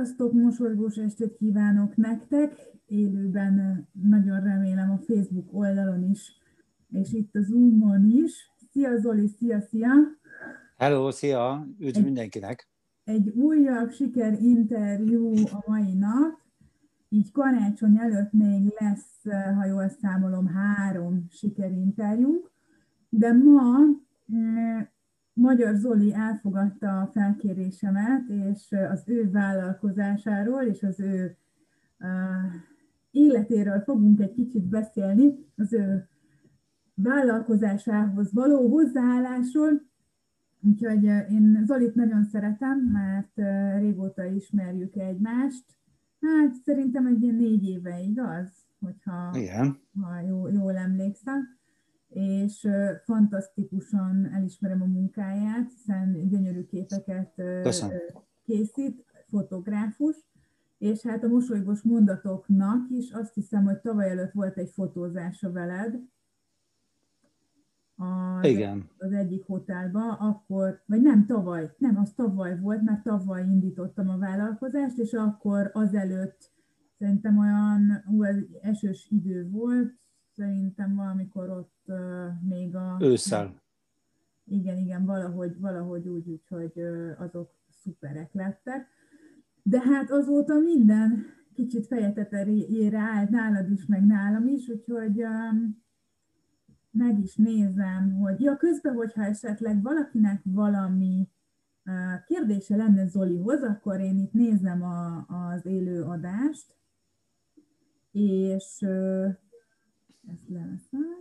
Sziasztok, mosolygós estét kívánok nektek! Élőben nagyon remélem a Facebook oldalon is, és itt a Zoomon is. Szia Zoli, szia, szia! Hello, szia! Üdv egy, mindenkinek! Egy újabb sikerinterjú a mai nap, így karácsony előtt még lesz, ha jól számolom, három sikerinterjúnk, de ma mm, Magyar Zoli elfogadta a felkérésemet, és az ő vállalkozásáról és az ő életéről fogunk egy kicsit beszélni, az ő vállalkozásához való hozzáállásról. Úgyhogy én Zolit nagyon szeretem, mert régóta ismerjük egymást. Hát szerintem egy ilyen négy éve, igaz? Hogyha Igen. Ha jó, jól emlékszem és fantasztikusan elismerem a munkáját, hiszen gyönyörű képeket Köszönöm. készít, fotográfus, és hát a mosolygós mondatoknak is azt hiszem, hogy tavaly előtt volt egy fotózása veled, az, Igen. az egyik hotelba, akkor, vagy nem tavaly, nem, az tavaly volt, mert tavaly indítottam a vállalkozást, és akkor azelőtt szerintem olyan ú, esős idő volt, szerintem valamikor ott még a... Ősszel. Igen, igen, valahogy, valahogy úgy, úgy, hogy azok szuperek lettek. De hát azóta minden kicsit fejetetére állt nálad is, meg nálam is, úgyhogy um, meg is nézem, hogy ja, közben, hogyha esetleg valakinek valami uh, kérdése lenne Zolihoz, akkor én itt nézem a, az élő adást, és uh, ezt leveszem,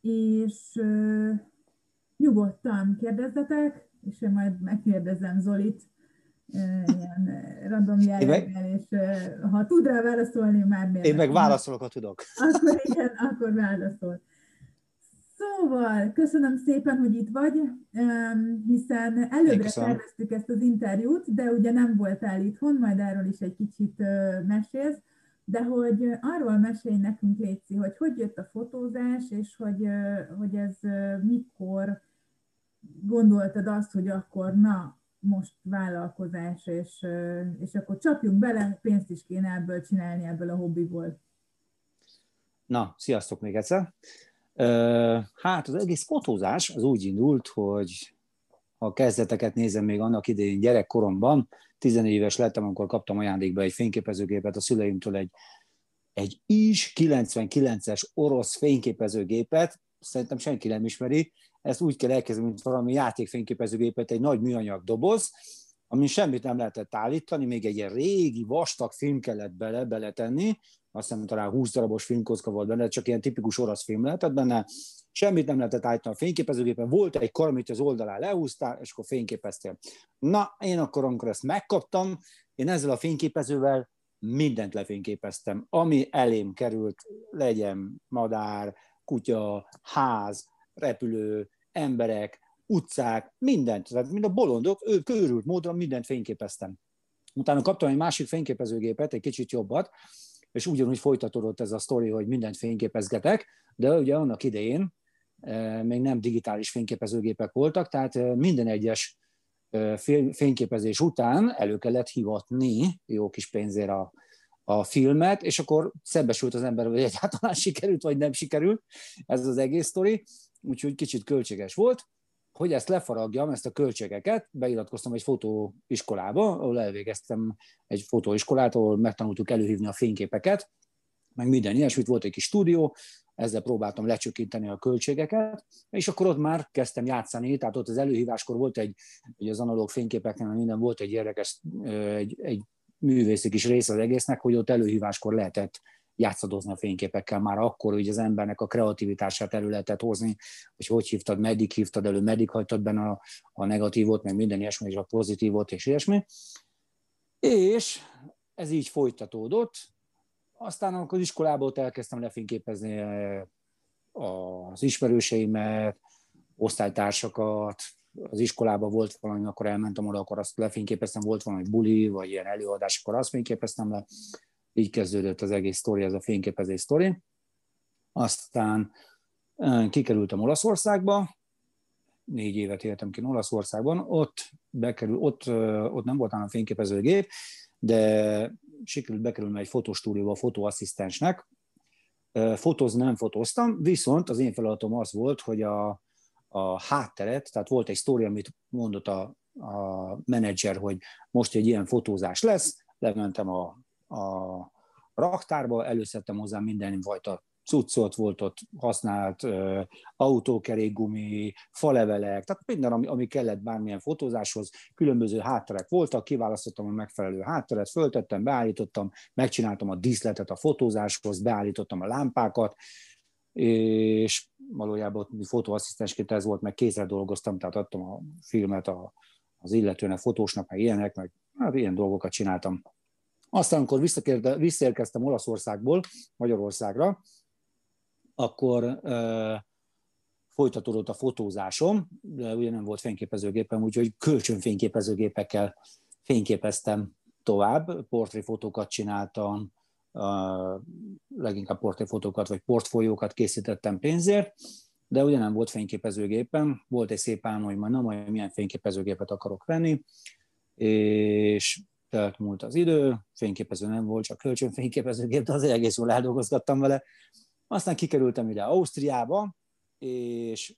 és uh, nyugodtan kérdezzetek, és én majd megkérdezem Zolit, ilyen random jelleggel, és ha tud rá válaszolni, már miért? Én meg válaszolok, ha tudok. Akkor igen, akkor válaszol. Szóval, köszönöm szépen, hogy itt vagy, hiszen előbbre terveztük ezt az interjút, de ugye nem voltál itthon, majd erről is egy kicsit mesélsz de hogy arról mesélj nekünk, Léci, hogy hogy jött a fotózás, és hogy, hogy ez mikor gondoltad azt, hogy akkor na, most vállalkozás, és, és akkor csapjunk bele, pénzt is kéne ebből csinálni, ebből a hobbiból. Na, sziasztok még egyszer. Hát az egész fotózás az úgy indult, hogy a kezdeteket nézem még annak idején gyerekkoromban, 14 éves lettem, amikor kaptam ajándékba egy fényképezőgépet a szüleimtől, egy, egy is 99-es orosz fényképezőgépet, szerintem senki nem ismeri, ezt úgy kell elkezdeni, mint valami játékfényképezőgépet, egy nagy műanyag doboz, amin semmit nem lehetett állítani, még egy ilyen régi, vastag film kellett bele, beletenni, azt hiszem talán 20 darabos filmkocka volt benne, csak ilyen tipikus orosz film lehetett benne, semmit nem lehetett állítani a fényképezőgépen, volt egy kar, amit az oldalán lehúztál, és akkor fényképeztél. Na, én akkor, amikor ezt megkaptam, én ezzel a fényképezővel mindent lefényképeztem, ami elém került, legyen madár, kutya, ház, repülő, emberek, utcák, mindent, tehát mind a bolondok, ő körült módon mindent fényképeztem. Utána kaptam egy másik fényképezőgépet, egy kicsit jobbat, és ugyanúgy folytatódott ez a sztori, hogy mindent fényképezgetek, de ugye annak idején még nem digitális fényképezőgépek voltak, tehát minden egyes fényképezés után elő kellett hivatni jó kis pénzért a, a filmet, és akkor szembesült az ember, hogy egyáltalán sikerült, vagy nem sikerült ez az egész sztori, úgyhogy kicsit költséges volt. Hogy ezt lefaragjam, ezt a költségeket, beiratkoztam egy fotóiskolába, ahol elvégeztem egy fotóiskolát, ahol megtanultuk előhívni a fényképeket, meg minden ilyesmit, volt egy kis stúdió, ezzel próbáltam lecsökkenteni a költségeket, és akkor ott már kezdtem játszani, tehát ott az előhíváskor volt egy, ugye az analóg fényképeknél minden volt egy érdekes, egy, egy művészi kis rész az egésznek, hogy ott előhíváskor lehetett játszadozni a fényképekkel, már akkor hogy az embernek a kreativitását elő lehetett hozni, hogy hogy hívtad, meddig hívtad elő, meddig hagytad benne a, a negatívot, meg minden ilyesmi, és a pozitívot, és ilyesmi. És ez így folytatódott, aztán amikor az iskolából elkezdtem lefényképezni az ismerőseimet, osztálytársakat, az iskolában volt valami, akkor elmentem oda, akkor azt lefényképeztem, volt valami buli, vagy ilyen előadás, akkor azt fényképeztem le. Így kezdődött az egész sztori, ez a fényképezés sztori. Aztán kikerültem Olaszországba, négy évet éltem ki Olaszországban, ott, bekerül, ott, ott nem volt a fényképezőgép, de sikerült bekerülni egy fotostúdióba fotóasszisztensnek. Fotózni nem fotóztam, viszont az én feladatom az volt, hogy a, a hátteret, tehát volt egy sztori, amit mondott a, a menedzser, hogy most egy ilyen fotózás lesz, lementem a, a raktárba, előszedtem hozzá mindenfajta cuccot volt ott használt, uh, autókerékgumi, falevelek, tehát minden, ami, ami kellett bármilyen fotózáshoz, különböző hátterek voltak, kiválasztottam a megfelelő hátteret, föltettem, beállítottam, megcsináltam a díszletet a fotózáshoz, beállítottam a lámpákat, és valójában fotóasszisztensként ez volt, meg kézzel dolgoztam, tehát adtam a filmet a, az illetőnek, fotósnak, meg ilyenek, meg hát ilyen dolgokat csináltam. Aztán, amikor visszaérkeztem Olaszországból Magyarországra, akkor folytatódott a fotózásom, de ugye nem volt fényképezőgépem, úgyhogy kölcsönfényképezőgépekkel fényképeztem tovább, portréfotókat csináltam, leginkább portréfotókat vagy portfóliókat készítettem pénzért, de ugye nem volt fényképezőgépem, volt egy szép álom, hogy majd nem olyan milyen fényképezőgépet akarok venni, és telt múlt az idő, fényképező nem volt, csak kölcsönfényképezőgép, de azért egész jól eldolgozgattam vele, aztán kikerültem ide Ausztriába, és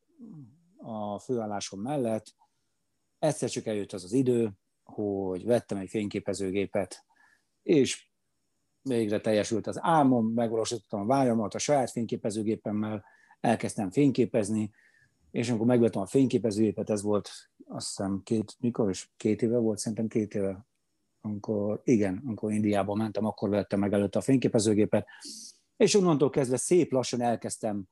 a főállásom mellett egyszer csak eljött az az idő, hogy vettem egy fényképezőgépet, és végre teljesült az álmom, megvalósítottam a vágyamat a saját fényképezőgépemmel, elkezdtem fényképezni, és amikor megvettem a fényképezőgépet, ez volt azt hiszem két, mikor is? Két éve volt, szerintem két éve, amikor, igen, amikor Indiába mentem, akkor vettem meg előtte a fényképezőgépet, és onnantól kezdve szép lassan elkezdtem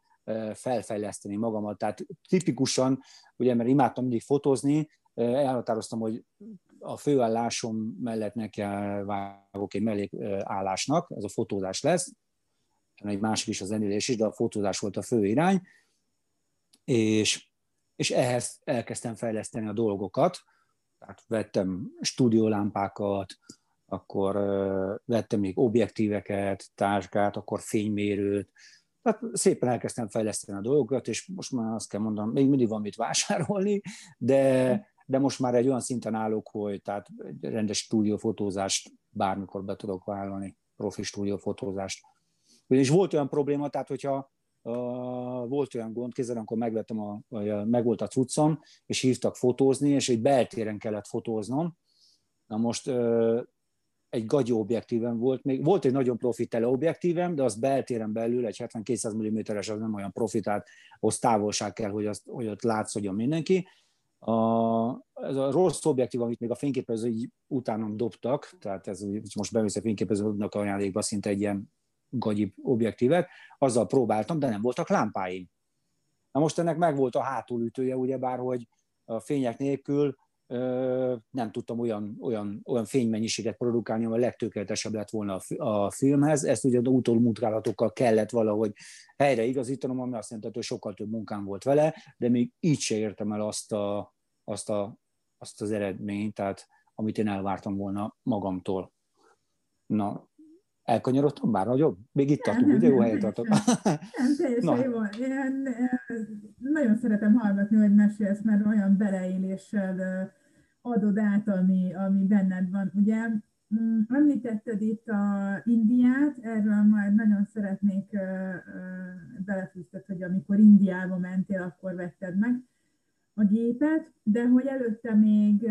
felfejleszteni magamat. Tehát tipikusan, ugye, mert imádtam mindig fotózni, elhatároztam, hogy a főállásom mellett neki vágok egy mellékállásnak, ez a fotózás lesz, egy másik is a zenélés is, de a fotózás volt a fő irány, és, és ehhez elkezdtem fejleszteni a dolgokat, tehát vettem stúdiólámpákat, akkor vettem még objektíveket, táskát, akkor fénymérőt, tehát szépen elkezdtem fejleszteni a dolgokat, és most már azt kell mondanom, még mindig van mit vásárolni, de, de most már egy olyan szinten állok, hogy tehát egy rendes stúdiófotózást bármikor be tudok vállalni, profi stúdiófotózást. És volt olyan probléma, tehát hogyha uh, volt olyan gond, kézzel, amikor megvettem, a, vagy megvolt a cuccom, és hívtak fotózni, és egy beltéren kellett fotóznom. Na most uh, egy gagy objektívem volt, még volt egy nagyon profi teleobjektívem, de az beltéren belül, egy 70-200 mm-es az nem olyan profi, tehát az távolság kell, hogy, azt, hogy ott látszódjon mindenki. A, ez a rossz objektív, amit még a fényképező utánom dobtak, tehát ez most bemész a fényképezőnek ajándékba szinte egy ilyen gagyi objektívet, azzal próbáltam, de nem voltak lámpáim. Na most ennek megvolt a hátulütője, ugyebár, hogy a fények nélkül nem tudtam olyan, olyan, olyan fénymennyiséget produkálni, ami a legtökéletesebb lett volna a, filmhez. Ezt ugye a utolmunkálatokkal kellett valahogy helyre igazítanom, ami azt jelenti, hogy sokkal több munkám volt vele, de még így se értem el azt, a, azt, a, azt az eredményt, tehát amit én elvártam volna magamtól. Na, elkanyarodtam bár nagyobb? Még itt tartunk, ugye? Jó helyen tartok. Nem, teljesen jó. Én, nagyon szeretem hallgatni, hogy mesélsz, mert olyan beleéléssel adod át, ami, ami benned van. Ugye mm, említetted itt a Indiát, erről majd nagyon szeretnék belefűztet, hogy amikor Indiába mentél, akkor vetted meg a gépet, de hogy előtte még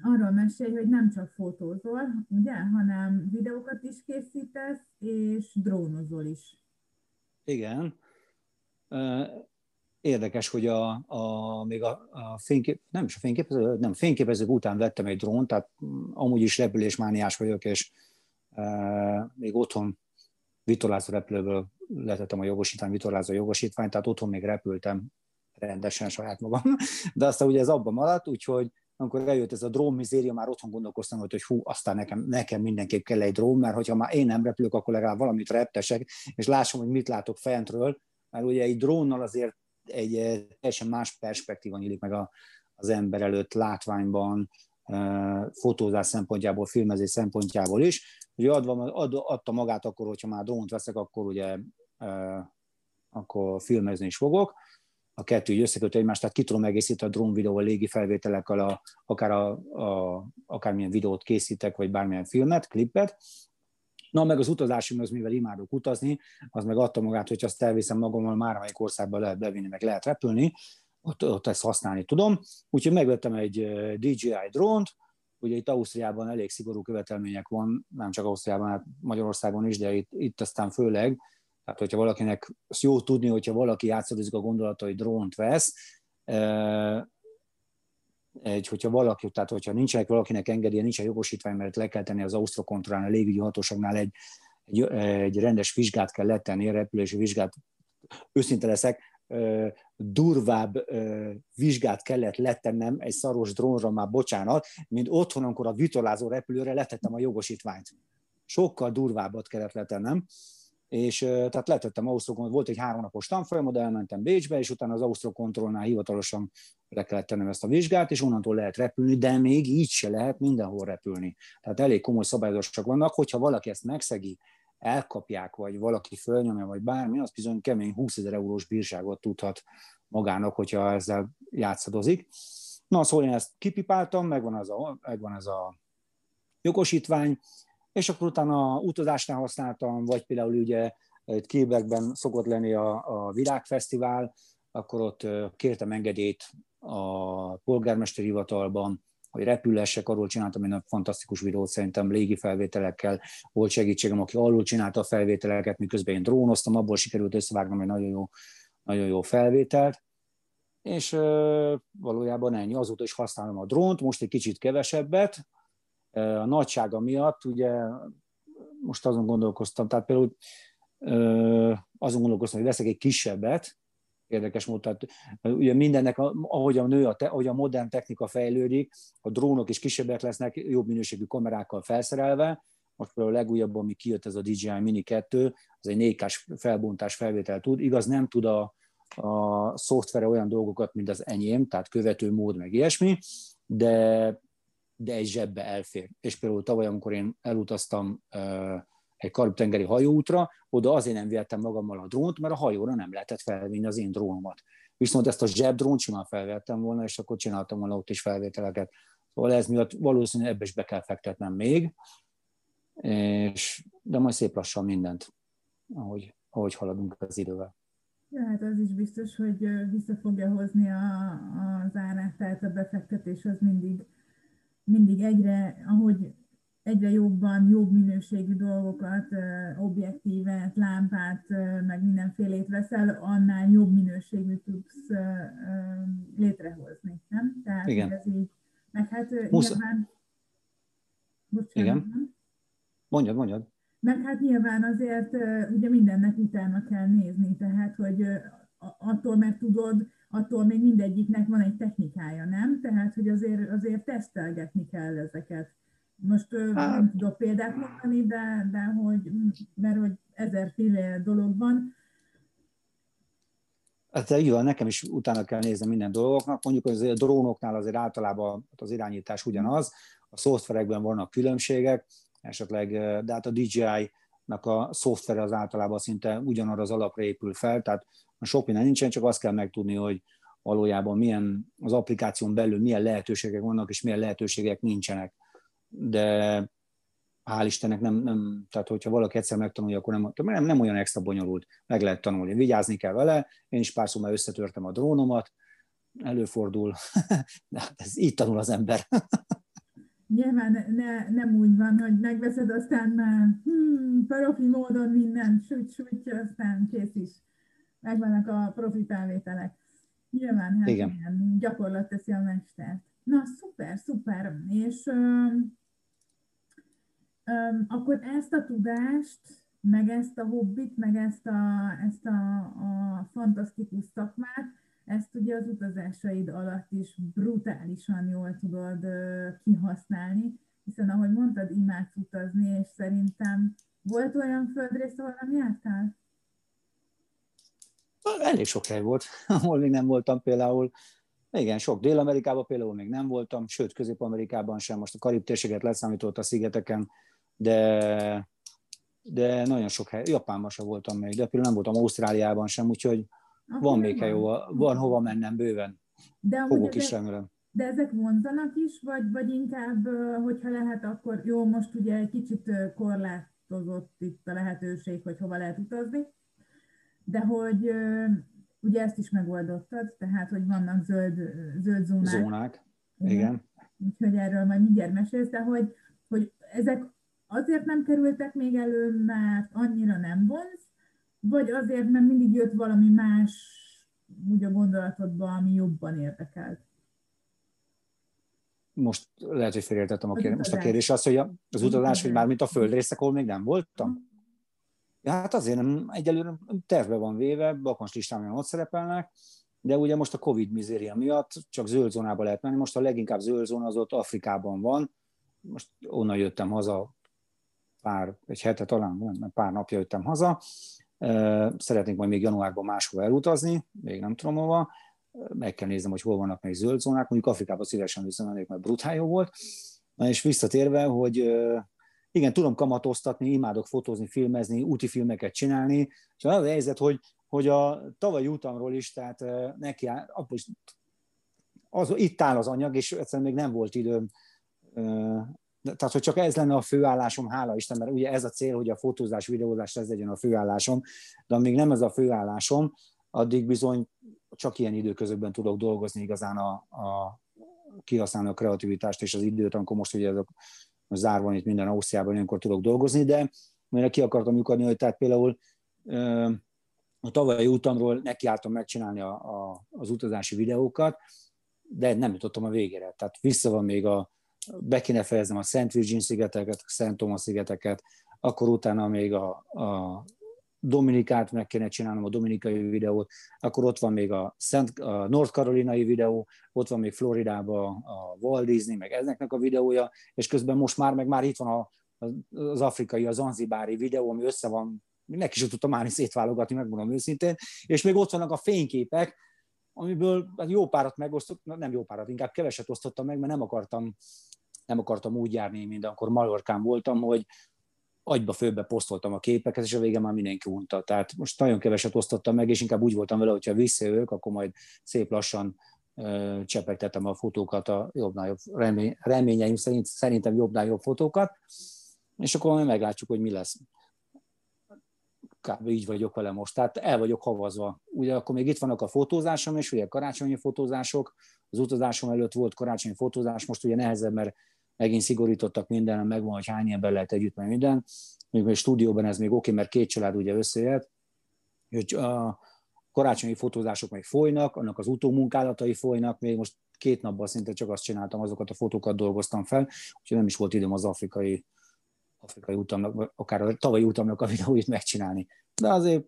arról mesélj, hogy nem csak fotózol, ugye, hanem videókat is készítesz, és drónozol is. Igen. Érdekes, hogy a, a, még a, a fénykép, nem is a fényképező, nem, fényképezők után vettem egy drón, tehát amúgy is repülésmániás vagyok, és e, még otthon vitorlázó repülőből letettem a jogosítvány, vitorlázó jogosítványt, tehát otthon még repültem rendesen saját magam, de aztán ugye ez abban maradt, úgyhogy amikor eljött ez a drón mizéria, már otthon gondolkoztam, hogy, hogy hú, aztán nekem, nekem mindenképp kell egy drón, mert hogyha már én nem repülök, akkor legalább valamit reptesek, és lássam, hogy mit látok fentről, mert ugye egy drónnal azért egy eh, teljesen más perspektíva nyílik meg a, az ember előtt látványban, eh, fotózás szempontjából, filmezés szempontjából is. Ugye adva, ad, adta magát akkor, hogyha már drónt veszek, akkor ugye eh, akkor filmezni is fogok a kettő így összekötő egymást, tehát ki tudom egészíteni a drón videóval, légi felvételekkel, a, akár a, a, akármilyen videót készítek, vagy bármilyen filmet, klippet. Na, meg az utazásom, az mivel imádok utazni, az meg adta magát, hogy azt elviszem magammal, már amelyik országba lehet bevinni, meg lehet repülni, ott, ott ezt használni tudom. Úgyhogy megvettem egy DJI drónt, ugye itt Ausztriában elég szigorú követelmények van, nem csak Ausztriában, hát Magyarországon is, de itt, itt aztán főleg, tehát hogyha valakinek, azt jó tudni, hogyha valaki játszadozik a gondolata, hogy drónt vesz, egy, hogyha valaki, tehát hogyha nincsenek valakinek engedélye, nincsen jogosítvány, mert le kell tenni az Ausztrokontrollán, a légügyi hatóságnál egy, egy, egy rendes vizsgát kell letenni, repülési vizsgát. Őszinte leszek, durvább vizsgát kellett letennem egy szaros drónra, már bocsánat, mint otthon, amikor a vitorlázó repülőre letettem a jogosítványt. Sokkal durvábbat kellett letennem, és tehát letettem Ausztrokontroll, volt egy háromnapos tanfolyam, de elmentem Bécsbe, és utána az Ausztrokontrollnál hivatalosan le kellett tennem ezt a vizsgát, és onnantól lehet repülni, de még így se lehet mindenhol repülni. Tehát elég komoly szabályozások vannak, hogyha valaki ezt megszegi, elkapják, vagy valaki fölnyomja, vagy bármi, az bizony kemény 20 ezer eurós bírságot tudhat magának, hogyha ezzel játszadozik. Na, szóval én ezt kipipáltam, megvan ez a, megvan ez a jogosítvány, és akkor utána utazásnál használtam, vagy például ugye itt Quebecben szokott lenni a, a világfesztivál, akkor ott kértem engedélyt a polgármesteri hivatalban, hogy repülessek, arról csináltam egy fantasztikus videót szerintem légi felvételekkel, volt segítségem, aki alul csinálta a felvételeket, miközben én drónoztam, abból sikerült összevágnom egy nagyon jó, nagyon jó felvételt, és valójában ennyi. Azóta is használom a drónt, most egy kicsit kevesebbet, a nagysága miatt, ugye most azon gondolkoztam, tehát például azon gondolkoztam, hogy veszek egy kisebbet, érdekes módon. Tehát, ugye mindennek, ahogy a nő, ahogy a modern technika fejlődik, a drónok is kisebbek lesznek, jobb minőségű kamerákkal felszerelve. Most például a legújabb, ami kijött, ez a DJI Mini 2, az egy 4 felbontás felvétel tud. Igaz, nem tud a, a szoftvere olyan dolgokat, mint az enyém, tehát követő mód, meg ilyesmi, de, de egy zsebbe elfér. És például tavaly, amikor én elutaztam egy karib-tengeri hajóútra, oda azért nem vihettem magammal a drónt, mert a hajóra nem lehetett felvinni az én drónomat. Viszont ezt a zsebdrónt simán felvettem volna, és akkor csináltam volna ott is felvételeket. Szóval ez miatt valószínűleg ebbe is be kell fektetnem még, és, de majd szép lassan mindent, ahogy, ahogy haladunk az idővel. Ja, hát az is biztos, hogy vissza fogja hozni a, az árát, tehát a befektetés az mindig, mindig egyre, ahogy egyre jobban, jobb minőségű dolgokat, objektívet, lámpát, meg mindenfélét veszel, annál jobb minőségű tudsz létrehozni, nem? Tehát Igen. ez így, meg hát Musz... nyilván... Bocsánat, Igen. Mondjad, mondjad. Meg hát nyilván azért ugye mindennek utána kell nézni, tehát hogy attól meg tudod, attól még mindegyiknek van egy technikája, nem? Tehát, hogy azért, azért tesztelgetni kell ezeket. Most hát, nem tudok példát mondani, de, de hogy, mert hogy ezerféle dolog van. Hát így van, nekem is utána kell nézni minden dolgoknak. Mondjuk az a drónoknál azért általában az irányítás ugyanaz, a szoftverekben vannak különbségek, esetleg, de hát a DJI-nak a szoftvere az általában szinte ugyanarra az alapra épül fel, tehát sok minden nincsen, csak azt kell megtudni, hogy valójában milyen az applikáción belül milyen lehetőségek vannak, és milyen lehetőségek nincsenek de hál' Istennek nem, nem, tehát hogyha valaki egyszer megtanulja, akkor nem, nem, nem olyan extra bonyolult, meg lehet tanulni. Vigyázni kell vele, én is párszor már összetörtem a drónomat, előfordul, de hát ez így tanul az ember. Nyilván ne, nem úgy van, hogy megveszed, aztán már hmm, profi módon minden, süt, süt, aztán kész is. Megvannak a profi felvételek. Nyilván, hát Igen. ilyen gyakorlat teszi a mestert. Na, szuper, szuper. És akkor ezt a tudást, meg ezt a hobbit, meg ezt a, ezt a, a fantasztikus szakmát, ezt ugye az utazásaid alatt is brutálisan jól tudod kihasználni, hiszen ahogy mondtad, imádsz utazni, és szerintem volt olyan földrész, ahol nem jártál? Elég sok hely volt, ahol még nem voltam például. Igen, sok. Dél-Amerikában például még nem voltam, sőt, Közép-Amerikában sem. Most a Karib térséget leszámított a szigeteken, de, de nagyon sok hely, Japánban sem voltam még, de például nem voltam Ausztráliában sem, úgyhogy van még hely, van hova mennem bőven. De Fogok is remélem. De ezek vonzanak is, vagy, vagy inkább, hogyha lehet, akkor jó, most ugye egy kicsit korlátozott itt a lehetőség, hogy hova lehet utazni, de hogy ugye ezt is megoldottad, tehát, hogy vannak zöld, zöld zónák. Zónák, igen. igen. Úgyhogy erről majd mindjárt mesélsz, de hogy, hogy ezek azért nem kerültek még elő, mert annyira nem vonz, vagy azért, mert mindig jött valami más úgy a gondolatodba, ami jobban érdekelt? Most lehet, hogy félértettem a kérdést. Most a kérdés az, hogy az utazás, hogy már mint a földrészek, ahol még nem voltam? Ja, hát azért nem, egyelőre tervbe van véve, bakons listámon ott szerepelnek, de ugye most a Covid mizéria miatt csak zöld zónába lehet menni. Most a leginkább zöld zóna az ott Afrikában van. Most onnan jöttem haza pár, egy hete talán, pár napja jöttem haza. Szeretnék majd még januárban máshova elutazni, még nem tudom hova. Meg kell néznem, hogy hol vannak még zöld zónák. Mondjuk Afrikában szívesen visszamennék, mert brutál jó volt. Na és visszatérve, hogy igen, tudom kamatoztatni, imádok fotózni, filmezni, úti filmeket csinálni, és az a helyzet, hogy, hogy a tavalyi utamról is, tehát neki, is, az, itt áll az anyag, és egyszerűen még nem volt időm tehát, hogy csak ez lenne a főállásom, hála Isten, mert ugye ez a cél, hogy a fotózás, videózás ez legyen a főállásom, de amíg nem ez a főállásom, addig bizony csak ilyen időközökben tudok dolgozni igazán a, a kihasználni a kreativitást és az időt, amikor most ugye ez a zárva itt minden Ausztriában, ilyenkor tudok dolgozni, de mert ki akartam lyukadni, hogy tehát például a tavalyi utamról nekiálltam megcsinálni a, a, az utazási videókat, de nem jutottam a végére. Tehát vissza van még a, be kéne fejeznem a Szent Virgin szigeteket, a Szent Thomas szigeteket, akkor utána még a, a Dominikát meg kéne csinálnom, a dominikai videót, akkor ott van még a, Szent, a North Carolinai videó, ott van még Floridában a Walt Disney, meg ezeknek a videója, és közben most már, meg már itt van a, az afrikai, az zanzibári videó, ami össze van, neki is tudtam már szétválogatni, megmondom őszintén, és még ott vannak a fényképek, amiből hát jó párat megosztottam, nem jó párat, inkább keveset osztottam meg, mert nem akartam, nem akartam úgy járni, mint akkor Majorkán voltam, hogy agyba főbe posztoltam a képeket, és a vége már mindenki unta. Tehát most nagyon keveset osztottam meg, és inkább úgy voltam vele, hogyha visszajövök, akkor majd szép lassan csepegtetem a fotókat, a jobbnál jobb remény, reményeim szerint, szerintem jobbnál jobb fotókat, és akkor majd meglátjuk, hogy mi lesz. Kb. így vagyok vele most, tehát el vagyok havazva. Ugye akkor még itt vannak a fotózásom, és ugye karácsonyi fotózások, az utazásom előtt volt karácsonyi fotózás, most ugye nehezebb, mert megint szigorítottak minden, megvan, hogy hány ember lehet együtt, meg minden. Még a stúdióban ez még oké, okay, mert két család ugye összejött, hogy a karácsonyi fotózások még folynak, annak az utómunkálatai folynak, még most két napban szinte csak azt csináltam, azokat a fotókat dolgoztam fel, úgyhogy nem is volt időm az afrikai, afrikai utamnak, akár a tavalyi utamnak a videóit megcsinálni. De azért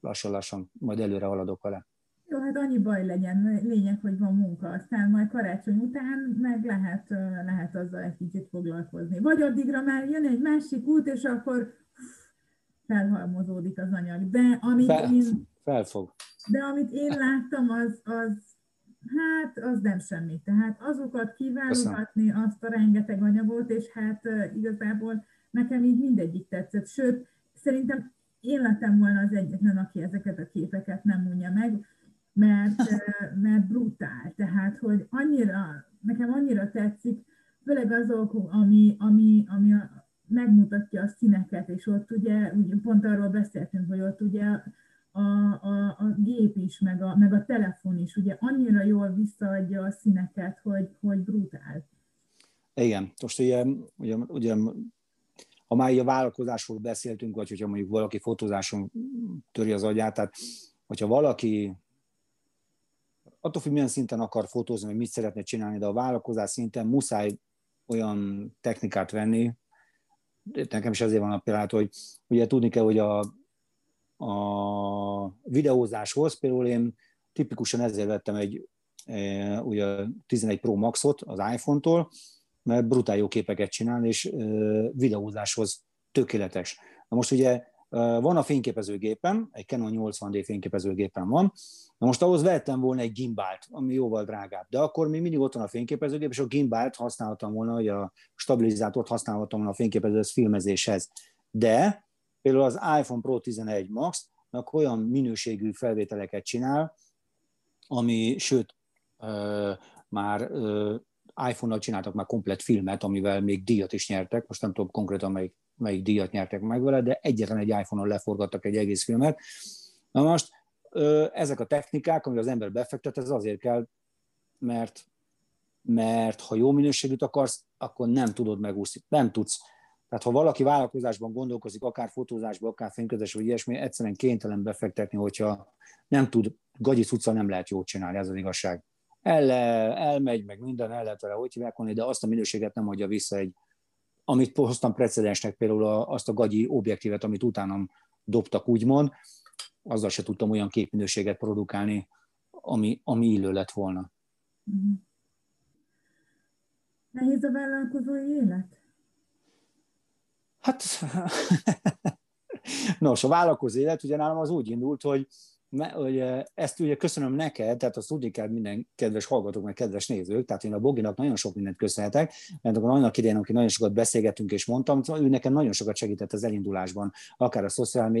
lassan-lassan majd előre haladok vele. Jó, hát annyi baj legyen, lényeg, hogy van munka, aztán majd karácsony után meg lehet, lehet azzal egy kicsit foglalkozni. Vagy addigra már jön egy másik út, és akkor felhalmozódik az anyag. De amit Fel, én, felfog. De amit én láttam, az, az hát az nem semmi. Tehát azokat kiválogatni, azt a rengeteg anyagot, és hát igazából nekem így mindegyik tetszett. Sőt, szerintem én lettem volna az egyetlen, aki ezeket a képeket nem unja meg mert, mert brutál. Tehát, hogy annyira, nekem annyira tetszik, főleg azok, ami, ami, ami a, megmutatja a színeket, és ott ugye, ugye pont arról beszéltünk, hogy ott ugye a, a, a gép is, meg a, meg a telefon is, ugye annyira jól visszaadja a színeket, hogy, hogy brutál. Igen, most ugye, ugye, ugye ha már a vállalkozásról beszéltünk, vagy hogyha mondjuk valaki fotózáson töri az agyát, tehát hogyha valaki attól függ, milyen szinten akar fotózni, vagy mit szeretne csinálni, de a vállalkozás szinten muszáj olyan technikát venni, nekem is ezért van a pillanat, hogy ugye tudni kell, hogy a, a videózáshoz például én tipikusan ezért vettem egy e, ugye 11 Pro Maxot az iPhone-tól, mert brutál jó képeket csinál, és e, videózáshoz tökéletes. Na most ugye van a fényképezőgépem, egy Canon 80D fényképezőgépem van, na most ahhoz vettem volna egy gimbalt, ami jóval drágább, de akkor még mindig ott van a fényképezőgép, és a gimbalt használtam volna, hogy a stabilizátort használhatom volna a fényképező filmezéshez. De például az iPhone Pro 11 Max, olyan minőségű felvételeket csinál, ami, sőt, már iPhone-nal csináltak már komplet filmet, amivel még díjat is nyertek, most nem tudom konkrétan melyik, melyik díjat nyertek meg vele, de egyetlen egy iPhone-on leforgattak egy egész filmet. Na most ezek a technikák, amivel az ember befektet, ez azért kell, mert, mert ha jó minőségűt akarsz, akkor nem tudod megúszni, nem tudsz. Tehát ha valaki vállalkozásban gondolkozik, akár fotózásban, akár fényközés, vagy ilyesmi, egyszerűen kénytelen befektetni, hogyha nem tud, gagyi cuccal nem lehet jót csinálni, ez az igazság. El, elmegy, meg minden, el lehet vele, hogy hívják de azt a minőséget nem adja vissza egy, amit hoztam precedensnek, például azt a gagyi objektívet, amit utánam dobtak, úgymond, azzal se tudtam olyan képminőséget produkálni, ami, ami illő lett volna. Mhm. Nehéz a vállalkozói élet? Hát, nos, a vállalkozó élet ugye nálam az úgy indult, hogy hogy ezt ugye köszönöm neked, tehát azt tudni kell minden kedves hallgatók, meg kedves nézők, tehát én a Boginak nagyon sok mindent köszönhetek, mert akkor annak idején, aki nagyon sokat beszélgettünk és mondtam, ő nekem nagyon sokat segített az elindulásban, akár a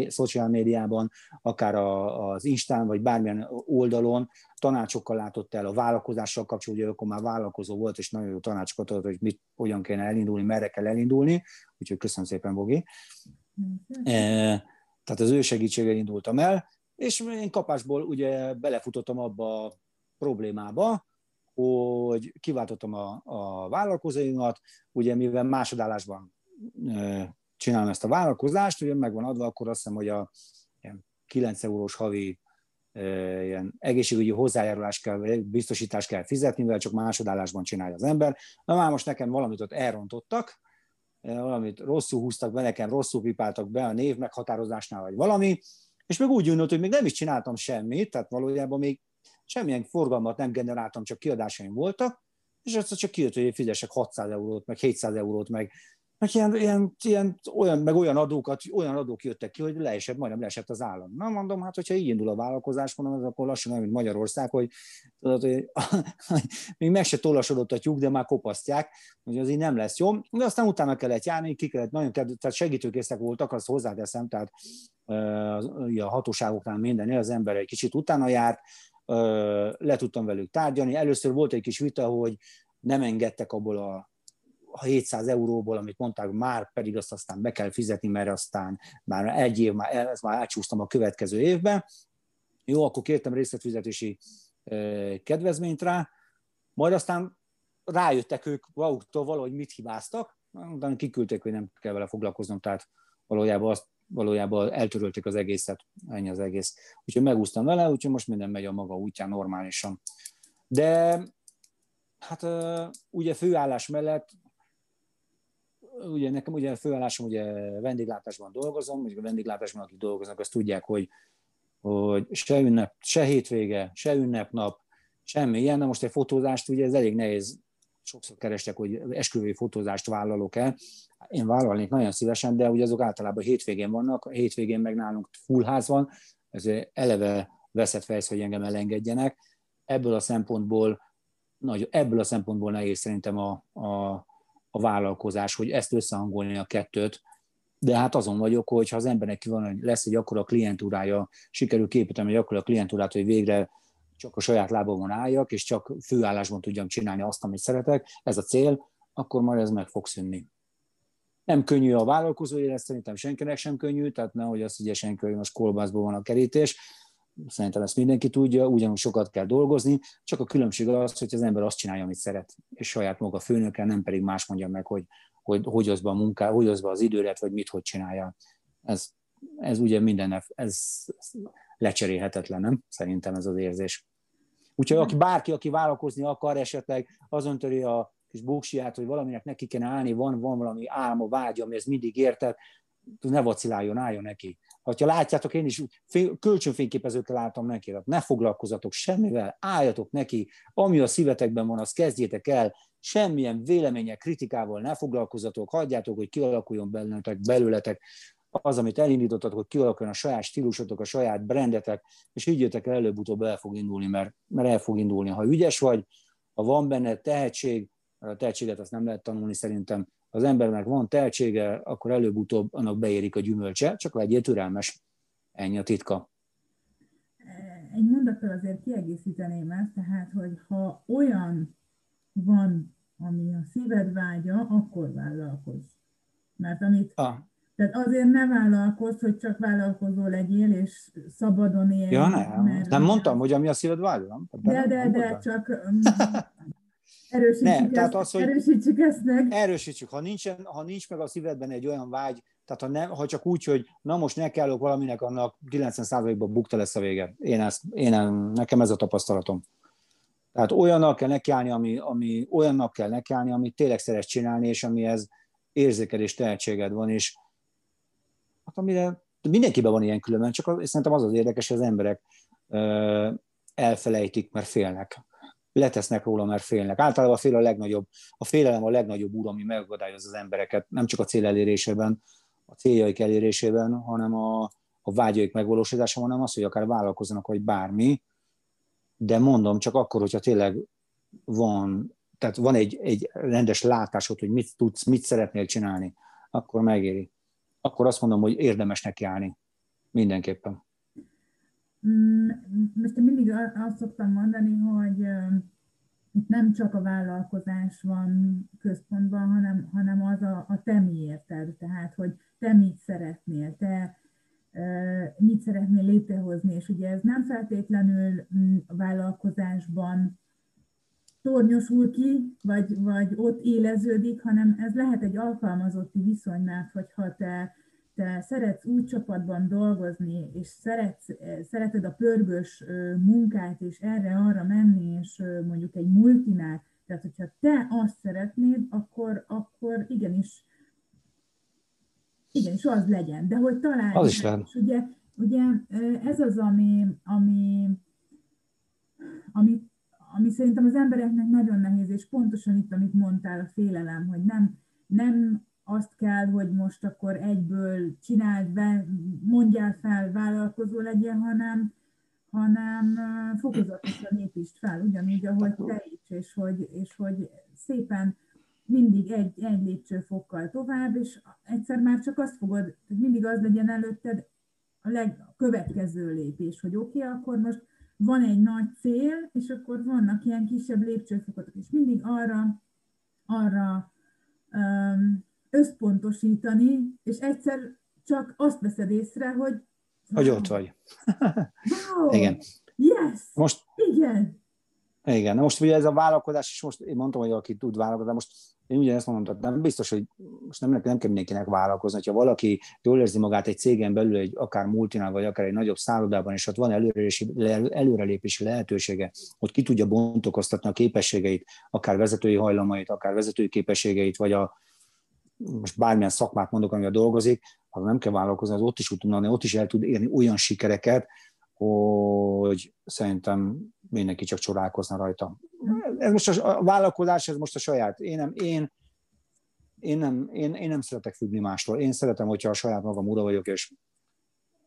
szociál médiában, akár a, az Instán, vagy bármilyen oldalon, tanácsokkal látott el a vállalkozással kapcsolatban, ugye akkor már vállalkozó volt, és nagyon jó tanácsokat adott, hogy mit, hogyan kéne elindulni, merre kell elindulni, úgyhogy köszönöm szépen, Bogi. E, tehát az ő segítséggel indultam el, és én kapásból ugye belefutottam abba a problémába, hogy kiváltottam a, a vállalkozóimat, ugye mivel másodállásban csinálom ezt a vállalkozást, ugye megvan adva, akkor azt hiszem, hogy a ilyen 9 eurós havi ilyen egészségügyi hozzájárulás kell, biztosítást kell fizetni, mivel csak másodállásban csinálja az ember. Na már most nekem valamit ott elrontottak, valamit rosszul húztak be, nekem rosszul pipáltak be a név meghatározásnál, vagy valami, és meg úgy ünült, hogy még nem is csináltam semmit, tehát valójában még semmilyen forgalmat nem generáltam, csak kiadásaim voltak, és aztán csak kijött, hogy fizessek 600 eurót, meg 700 eurót, meg, meg ilyen, ilyen, ilyen, olyan, meg olyan adókat, olyan adók jöttek ki, hogy leesett, majdnem leesett az állam. Na mondom, hát hogyha így indul a vállalkozás, mondom, akkor lassan olyan, mint Magyarország, hogy, tudod, hogy még meg se tollasodott a tyúk, de már kopasztják, hogy az így nem lesz jó. De aztán utána kellett járni, ki kellett, nagyon kedv, tehát segítőkészek voltak, azt hozzáteszem, tehát a hatóságoknál mindennél az ember egy kicsit utána járt, le tudtam velük tárgyalni. Először volt egy kis vita, hogy nem engedtek abból a 700 euróból, amit mondták, már pedig azt aztán be kell fizetni, mert aztán már egy év, már, ezt már átsúsztam a következő évben. Jó, akkor kértem részletfizetési kedvezményt rá, majd aztán rájöttek ők maguktól valahogy mit hibáztak, utána kiküldték, hogy nem kell vele foglalkoznom, tehát valójában azt valójában eltörölték az egészet, ennyi az egész. Úgyhogy megúsztam vele, úgyhogy most minden megy a maga útján normálisan. De hát ugye főállás mellett, ugye nekem ugye főállásom, ugye vendéglátásban dolgozom, ugye a vendéglátásban, akik dolgoznak, azt tudják, hogy, hogy se ünnep, se hétvége, se ünnepnap, semmi ilyen, de most egy fotózást ugye ez elég nehéz sokszor kerestek, hogy esküvői fotózást vállalok el. Én vállalnék nagyon szívesen, de ugye azok általában hétvégén vannak, a hétvégén meg nálunk full ház van, ez eleve veszett fejsz, hogy engem elengedjenek. Ebből a szempontból, nagy, ebből a szempontból nehéz szerintem a, a, a vállalkozás, hogy ezt összehangolni a kettőt, de hát azon vagyok, hogy ha az embernek van, lesz egy akkora klientúrája, sikerül képítenem egy akkora klientúrát, hogy végre csak a saját lábomon álljak, és csak főállásban tudjam csinálni azt, amit szeretek, ez a cél, akkor majd ez meg fog szűnni. Nem könnyű a vállalkozó élet, szerintem senkinek sem könnyű, tehát nehogy azt ugye senki, hogy most kolbászból van a kerítés, szerintem ezt mindenki tudja, ugyanúgy sokat kell dolgozni, csak a különbség az, hogy az ember azt csinálja, amit szeret, és saját maga főnöke, nem pedig más mondja meg, hogy hogy, hogy az be a munká, hogy az be az időret, vagy mit hogy csinálja. Ez, ez ugye minden, ez, ez lecserélhetetlen, nem? Szerintem ez az érzés. Úgyhogy aki, bárki, aki vállalkozni akar, esetleg azon töri a kis búksiát, hogy valaminek neki kell állni, van, van valami álma, vágya, ami ez mindig érted, ne vaciláljon, álljon neki. Ha látjátok, én is kölcsönfényképezőkkel álltam neki, ne foglalkozatok semmivel, álljatok neki, ami a szívetekben van, azt kezdjétek el, semmilyen vélemények, kritikával ne foglalkozatok, hagyjátok, hogy kialakuljon belőletek, belőletek az, amit elindítottatok, hogy kialakuljon a saját stílusotok, a saját brandetek, és így jöttek el, előbb-utóbb el fog indulni, mert, mert el fog indulni. Ha ügyes vagy, ha van benne tehetség, a tehetséget azt nem lehet tanulni szerintem, ha az embernek van tehetsége, akkor előbb-utóbb annak beérik a gyümölcse, csak legyél türelmes. Ennyi a titka. Egy mondattal azért kiegészíteném ezt, tehát, hogy ha olyan van, ami a szíved vágya, akkor vállalkozz. Mert amit ah. Tehát azért ne vállalkozz, hogy csak vállalkozó legyél, és szabadon élj. Ja, nem. Mert nem mondtam, hogy ami a szíved vágya, nem? De, de, de, csak um, erősítsük, ne, ezt, tehát az, hogy erősítsük ezt meg. Erősítsük. Ha, nincsen, ha nincs meg a szívedben egy olyan vágy, tehát ha, ne, ha csak úgy, hogy na most ne kellok valaminek, annak 90%-ban bukta lesz a vége. Én ezt, én, nekem ez a tapasztalatom. Tehát olyannak kell nekiállni, ami, ami olyannak kell nekiállni, amit tényleg szeret csinálni, és amihez érzékelés tehetséged van, és hát amire mindenkiben van ilyen különben, csak az, szerintem az az érdekes, hogy az emberek elfelejtik, mert félnek. Letesznek róla, mert félnek. Általában a fél a legnagyobb, a félelem a legnagyobb úr, ami megakadályoz az embereket, nem csak a cél elérésében, a céljaik elérésében, hanem a, a vágyaik megvalósításában, hanem az, hogy akár vállalkozzanak, vagy bármi, de mondom, csak akkor, hogyha tényleg van, tehát van egy, egy rendes látásod, hogy mit tudsz, mit szeretnél csinálni, akkor megéri. Akkor azt mondom, hogy érdemes neki állni. Mindenképpen. Mm, most én mindig azt szoktam mondani, hogy itt nem csak a vállalkozás van központban, hanem, hanem az a, a te miérted, tehát hogy te mit szeretnél, te mit szeretnél létrehozni, és ugye ez nem feltétlenül mm, a vállalkozásban tornyosul ki, vagy, vagy ott éleződik, hanem ez lehet egy alkalmazotti viszony, mert hogyha te, te szeretsz úgy csapatban dolgozni, és szeretsz, szereted a pörgős munkát, és erre-arra menni, és mondjuk egy multinál, tehát hogyha te azt szeretnéd, akkor, akkor igenis igen, és az legyen, de hogy talán... Az is lehet. Ugye, ugye ez az, ami, ami, ami, ami szerintem az embereknek nagyon nehéz, és pontosan itt, amit mondtál, a félelem, hogy nem, nem azt kell, hogy most akkor egyből csináld, mondjál fel, vállalkozó legyen, hanem, hanem fokozatosan építsd fel, ugyanúgy, ahogy te is, és hogy, és hogy szépen mindig egy, egy lépcsőfokkal tovább, és egyszer már csak azt fogod, mindig az legyen előtted a, leg, a következő lépés, hogy oké, okay, akkor most van egy nagy cél, és akkor vannak ilyen kisebb lépcsőfokok, és mindig arra, arra összpontosítani, és egyszer csak azt veszed észre, hogy hogy ott vagy. wow, Igen. Yes! Most, igen. Igen, most ugye ez a vállalkozás is most én mondtam, hogy aki tud vállalkozni, most én ugyanezt mondom, tehát nem biztos, hogy most nem, nem kell mindenkinek vállalkozni. Ha valaki jól érzi magát egy cégen belül, egy akár multinál, vagy akár egy nagyobb szállodában, és ott van előrelépési, előrelépési lehetősége, hogy ki tudja bontokoztatni a képességeit, akár vezetői hajlamait, akár vezetői képességeit, vagy a, most bármilyen szakmát mondok, amivel dolgozik, az nem kell vállalkozni, az ott is tudna, ott is el tud érni olyan sikereket, hogy szerintem mindenki csak csodálkozna rajta. Ez most a vállalkozás, ez most a saját. Én nem, én, én nem, én, én nem szeretek függni mástól. Én szeretem, hogyha a saját magam ura vagyok, és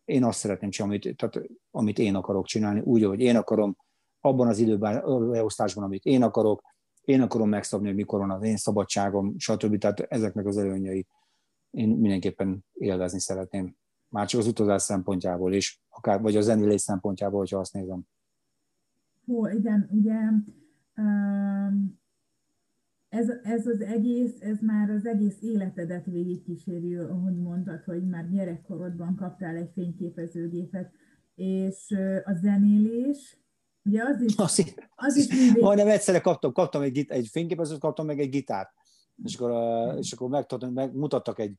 én azt szeretném csinálni, amit, tehát, amit én akarok csinálni, úgy, ahogy én akarom, abban az időben, beosztásban, amit én akarok, én akarom megszabni, hogy mikor van az én szabadságom, stb. Tehát ezeknek az előnyei én mindenképpen élvezni szeretném. Már csak az utazás szempontjából is, akár, vagy a zenélés szempontjából, hogyha azt nézem. Hó, igen, ugye ez, ez az egész, ez már az egész életedet végigkíséri, ahogy mondtad, hogy már gyerekkorodban kaptál egy fényképezőgépet, és a zenélés, ugye az is... Az, az is mindig... Majdnem egyszerre kaptam, kaptam egy, egy fényképezőt, kaptam meg egy gitárt, és akkor, és akkor megmutattak, megmutattak egy...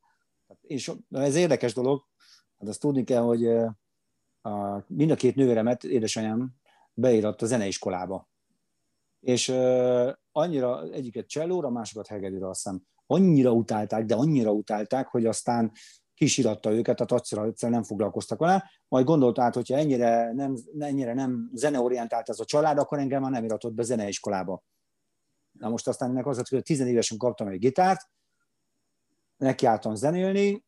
És ez érdekes dolog, hát azt tudni kell, hogy a, mind a két nővéremet, édesanyám beíratt a zeneiskolába. És uh, annyira egyiket csellóra, másikat hegedűre azt hiszem, annyira utálták, de annyira utálták, hogy aztán kisiratta őket, tehát egyszerűen, egyszerűen nem foglalkoztak vele, majd gondolt át, hogyha ennyire nem, ennyire nem zeneorientált ez a család, akkor engem már nem iratott be zeneiskolába. Na most aztán ennek az, hogy tizenévesen kaptam egy gitárt, nekiálltam zenélni,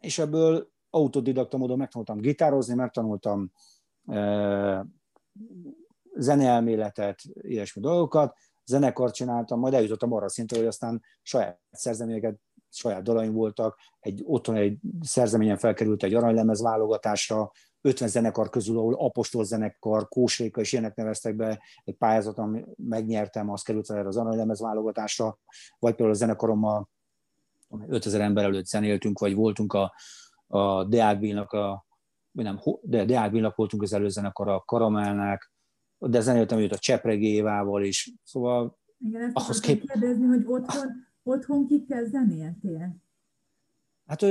és ebből autodidakta módon megtanultam gitározni, megtanultam zeneelméletet, ilyesmi dolgokat, zenekart csináltam, majd eljutottam arra szintre, hogy aztán saját szerzeményeket, saját dalaim voltak, egy, otthon egy szerzeményen felkerült egy aranylemez válogatásra, 50 zenekar közül, ahol apostol zenekar, Kósréka és ilyenek neveztek be egy pályázaton, megnyertem, az került el az aranylemez válogatásra, vagy például a zenekarommal 5000 ember előtt zenéltünk, vagy voltunk a, a Deák a nem, de Deák voltunk az előzenekar a Karamelnek, de zenéltem őt a Csepregévával is, szóval Igen, ezt ahhoz kép... kérdezni, hogy otthon, otthon kikkel zenéltél? Hát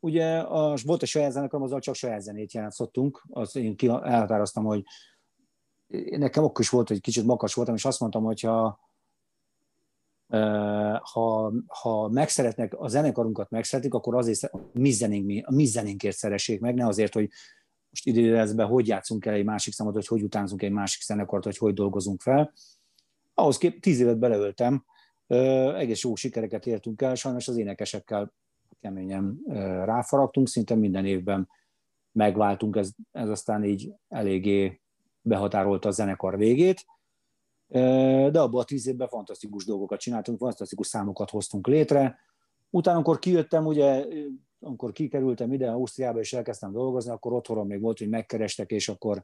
ugye a, volt a saját zenekarom, azzal csak saját zenét játszottunk, az én ki, elhatároztam, hogy nekem akkor is volt, hogy kicsit makas voltam, és azt mondtam, hogy ha, ha, ha megszeretnek, a zenekarunkat megszeretik, akkor azért a mi, zenénk, a mi zenénkért szeressék meg, ne azért, hogy most idézve, hogy játszunk el egy másik számot, hogy hogy utánzunk egy másik zenekart, hogy hogy dolgozunk fel. Ahhoz kép tíz évet beleöltem, egész jó sikereket értünk el, sajnos az énekesekkel keményen ráfaragtunk, szinte minden évben megváltunk, ez, ez aztán így eléggé behatárolta a zenekar végét, de abban a tíz évben fantasztikus dolgokat csináltunk, fantasztikus számokat hoztunk létre. Utána, amikor kijöttem, ugye, amikor kikerültem ide Ausztriába és elkezdtem dolgozni, akkor otthon még volt, hogy megkerestek, és akkor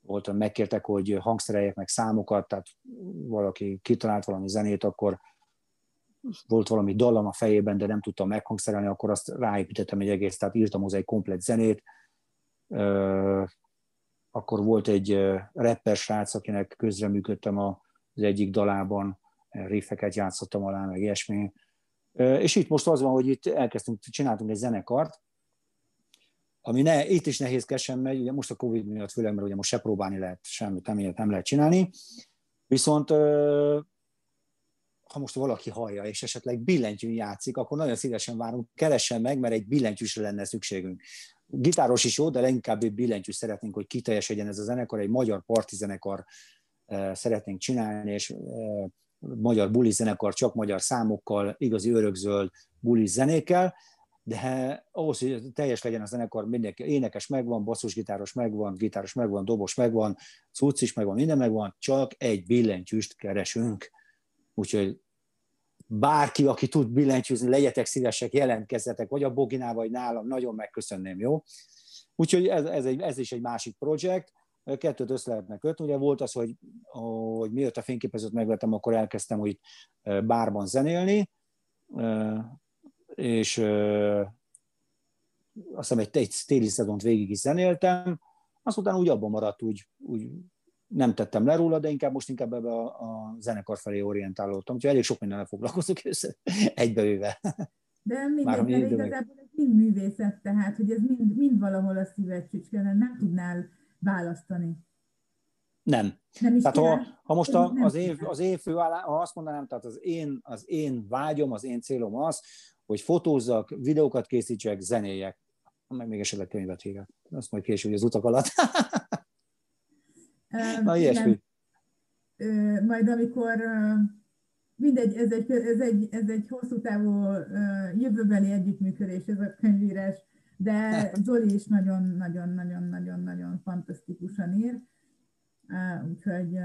volt, megkértek, hogy hangszereljek meg számokat, tehát valaki kitalált valami zenét, akkor volt valami dallam a fejében, de nem tudtam meghangszerelni, akkor azt ráépítettem egy egész, tehát írtam hozzá egy komplet zenét. Akkor volt egy rapper srác, akinek közreműködtem az egyik dalában, riffeket játszottam alá, meg ilyesmi. És itt most az van, hogy itt elkezdtünk, csináltunk egy zenekart, ami ne, itt is nehézkesen megy, ugye most a Covid miatt főleg, mert ugye most se próbálni lehet, semmit nem, nem lehet csinálni, viszont ha most valaki hallja, és esetleg billentyűn játszik, akkor nagyon szívesen várunk, keressen meg, mert egy billentyűsre lenne szükségünk. Gitáros is jó, de leginkább egy billentyű szeretnénk, hogy kiteljesedjen ez a zenekar, egy magyar parti zenekar szeretnénk csinálni, és magyar buli zenekar, csak magyar számokkal, igazi örökzöld buli zenékkel, de ahhoz, hogy teljes legyen a zenekar, mindenki énekes megvan, basszusgitáros megvan, gitáros megvan, dobos megvan, cucc is megvan, minden megvan, csak egy billentyűst keresünk Úgyhogy bárki, aki tud billentyűzni, legyetek szívesek, jelentkezzetek, vagy a Boginál, vagy nálam, nagyon megköszönném, jó? Úgyhogy ez, ez, egy, ez is egy másik projekt, kettőt össze lehetne kötni. Ugye volt az, hogy, hogy miért a fényképezőt megvettem, akkor elkezdtem hogy bárban zenélni, és azt hiszem egy, egy téli szezont végig is zenéltem, aztán úgy abban maradt, úgy, úgy nem tettem le róla, de inkább most inkább ebbe a, a zenekar felé orientálódtam, úgyhogy elég sok mindennel foglalkozok össze, egybevéve. De mindegy, de igazából ez mind művészet, tehát hogy ez mind, mind valahol a szíved csücskön, nem tudnál választani. Nem. nem is tehát ha, ha most a, az, év, az év fő alá, ha azt mondanám, tehát az én, az én vágyom, az én célom az, hogy fotózzak, videókat készítsek, zenéjek, meg még esetleg könyvet írjak. Azt majd később az utak alatt. Na, ilyesmi. Majd amikor mindegy, ez egy, ez egy, ez egy hosszú távú jövőbeli együttműködés, ez a könyvírás, de Zoli is nagyon-nagyon-nagyon-nagyon-nagyon fantasztikusan ír, úgyhogy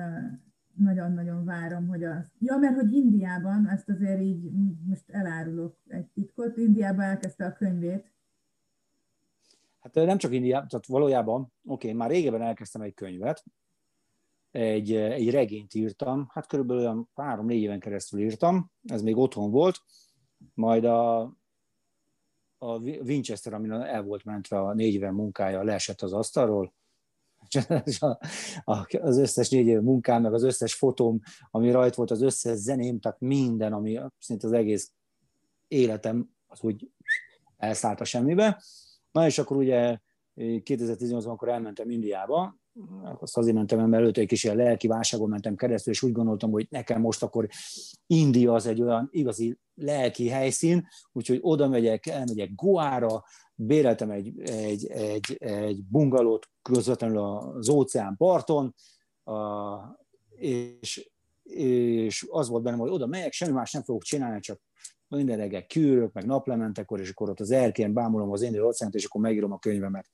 nagyon-nagyon várom, hogy az... Ja, mert hogy Indiában, ezt azért így most elárulok egy titkot, Indiában elkezdte a könyvét. Hát nem csak Indiában, tehát valójában, oké, okay, már régebben elkezdtem egy könyvet, egy, egy regényt írtam, hát körülbelül olyan három-négy éven keresztül írtam, ez még otthon volt, majd a, a Winchester, amin el volt mentve a négy éven munkája, leesett az asztalról, az összes négy év munkám, meg az összes fotóm, ami rajt volt, az összes zeném, tehát minden, ami szinte az egész életem, az úgy elszállt a semmibe. Na és akkor ugye 2018-ban akkor elmentem Indiába, azt azért mentem, előtte egy kis ilyen lelki válságon mentem keresztül, és úgy gondoltam, hogy nekem most akkor India az egy olyan igazi lelki helyszín, úgyhogy oda megyek, elmegyek Goára, béreltem egy, egy, egy, egy bungalót közvetlenül az óceán parton, a, és, és az volt bennem, hogy oda megyek, semmi más nem fogok csinálni, csak minden reggel kűrök, meg naplementekor, és akkor ott az erkén bámulom az én óceánt, és akkor megírom a könyvemet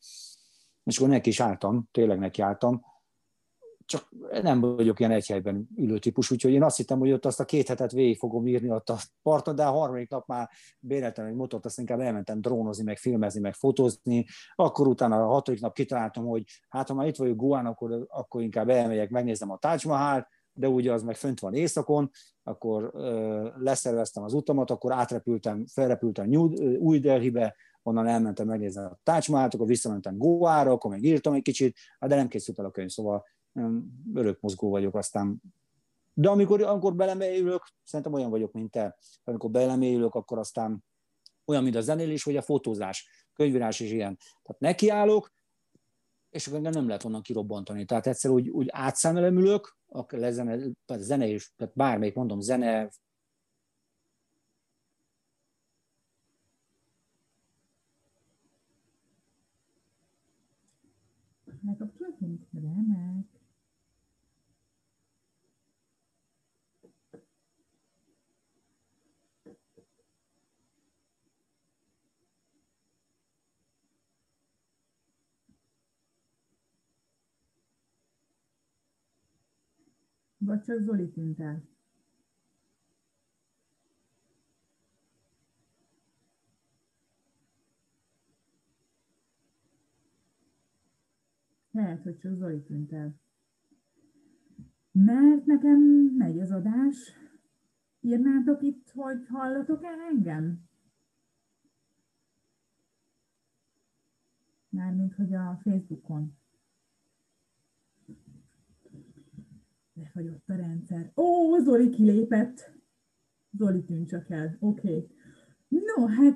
és akkor neki is álltam, tényleg neki álltam. csak nem vagyok ilyen egy helyben ülő típus, úgyhogy én azt hittem, hogy ott azt a két hetet végig fogom írni ott a parton, de a harmadik nap már béreltem egy motort, azt inkább elmentem drónozni, meg filmezni, meg fotózni. Akkor utána a hatodik nap kitaláltam, hogy hát ha már itt vagyok Guán, akkor, akkor inkább elmegyek, megnézem a Taj Mahal, de ugye az meg fönt van északon, akkor ö, leszerveztem az utamat, akkor átrepültem, felrepültem New, új Delhibe, onnan elmentem megnézni a Mahal, akkor visszamentem Goára, akkor meg írtam egy kicsit, de nem készült el a könyv, szóval örök mozgó vagyok, aztán de amikor, amikor belemélyülök, szerintem olyan vagyok, mint te. Amikor belemélyülök, akkor aztán olyan, mint a zenélés, vagy a fotózás, könyvírás is ilyen. Tehát nekiállok, és akkor nem lehet onnan kirobbantani. Tehát egyszer úgy, úgy átszámelemülök, a lezene, tehát zene is, tehát bármelyik mondom, zene, Megkapcsoltunk? Remek. Vagy csak Zoli tűnt el? Lehet, hogy csak Zoli tűnt el. Mert nekem megy az adás. Írnátok itt, hogy hallatok el engem? Mármint, hogy a Facebookon. Lefagyott a rendszer. Ó, Zoli kilépett. Zoli tűnt csak el. Oké. Okay. No, hát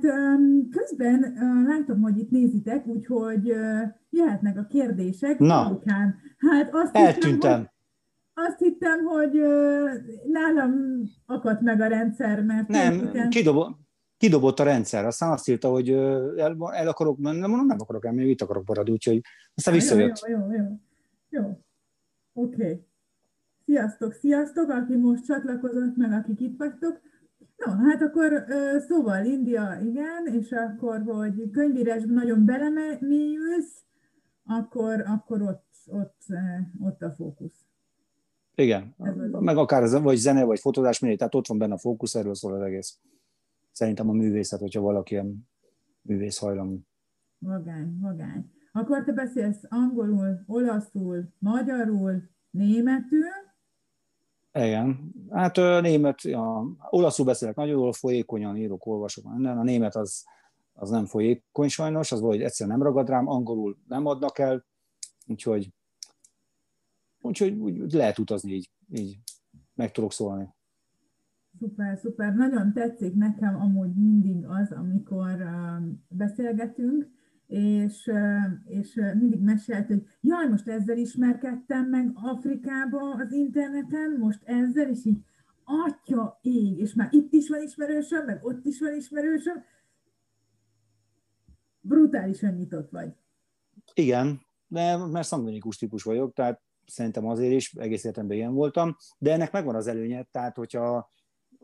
közben látom, hogy itt nézitek, úgyhogy jöhetnek a kérdések. Na, Mikán. hát azt eltűntem. Hittem, hogy, azt hittem, hogy nálam akadt meg a rendszer, mert... Nem, kidobott, kidobott a rendszer, aztán azt írta, hogy el, el akarok menni, nem mondom, nem akarok elmenni, itt akarok maradni, úgyhogy aztán visszajött. Jó, jó, jó, jó. jó. Oké. Okay. Sziasztok, sziasztok, aki most csatlakozott meg, akik itt vagytok. No, hát akkor szóval India, igen, és akkor, hogy könyvírásban nagyon belemélyülsz, akkor, akkor ott, ott, ott a fókusz. Igen, meg akár az, vagy zene, vagy fotózás, mindegy, tehát ott van benne a fókusz, erről szól az egész. Szerintem a művészet, hogyha valaki ilyen művész hajlamú. Vagány, vagány. Akkor te beszélsz angolul, olaszul, magyarul, németül, igen, hát német, ja, olaszul beszélek nagyon jól, folyékonyan írok, olvasok, minden. A német az, az nem folyékony sajnos, az valahogy egyszerűen nem ragad rám, angolul nem adnak el, úgyhogy, úgyhogy úgy lehet utazni így, így meg tudok szólni. Szuper, szuper. Nagyon tetszik nekem amúgy mindig az, amikor beszélgetünk, és, és mindig mesélt, hogy jaj, most ezzel ismerkedtem meg Afrikába az interneten, most ezzel, és így atya ég, és már itt is van ismerősöm, meg ott is van ismerősöm. Brutálisan nyitott vagy. Igen, de mert szangvinikus típus vagyok, tehát szerintem azért is egész életemben ilyen voltam, de ennek megvan az előnye, tehát hogyha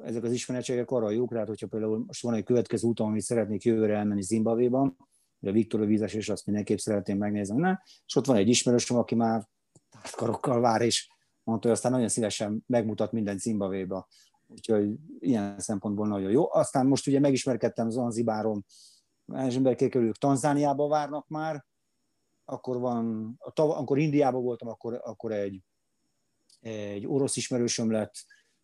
ezek az ismeretségek arra jók, tehát hogyha például most van egy következő úton, amit szeretnék jövőre elmenni Zimbabvéban, a Viktor vízes, és azt mindenképp szeretném megnézni. Na, és ott van egy ismerősöm, aki már karokkal vár, és mondta, hogy aztán nagyon szívesen megmutat minden Zimbabvéba. Úgyhogy ilyen szempontból nagyon jó. Aztán most ugye megismerkedtem Zanzibáron, emberkék ők Tanzániába várnak már, akkor van, amikor Indiában voltam, akkor, akkor egy, egy orosz ismerősöm lett,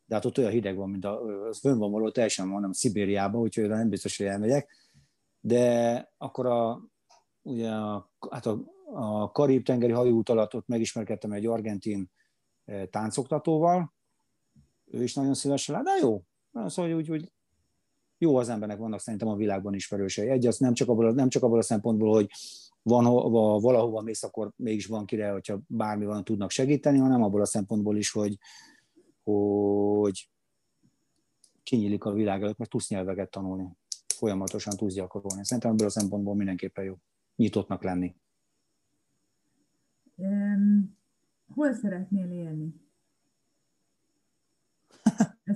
de hát ott olyan hideg van, mint a, az fönn van való, teljesen van, nem Szibériában, úgyhogy nem biztos, hogy elmegyek. De akkor a, ugye a, hát a, a Karib-tengeri hajóút alatt ott megismerkedtem egy argentin eh, táncoktatóval, ő is nagyon szívesen lát, de jó. Szóval úgy, úgy jó az embernek vannak szerintem a világban ismerősei. Egy, az nem csak abból, nem csak abból a szempontból, hogy van, ha valahova mész, akkor mégis van kire, hogyha bármi van, tudnak segíteni, hanem abból a szempontból is, hogy, hogy kinyílik a világ előtt, mert tudsz nyelveket tanulni folyamatosan tudsz gyakorolni. Szerintem ebből a szempontból mindenképpen jó nyitottnak lenni. Um, hol szeretnél élni?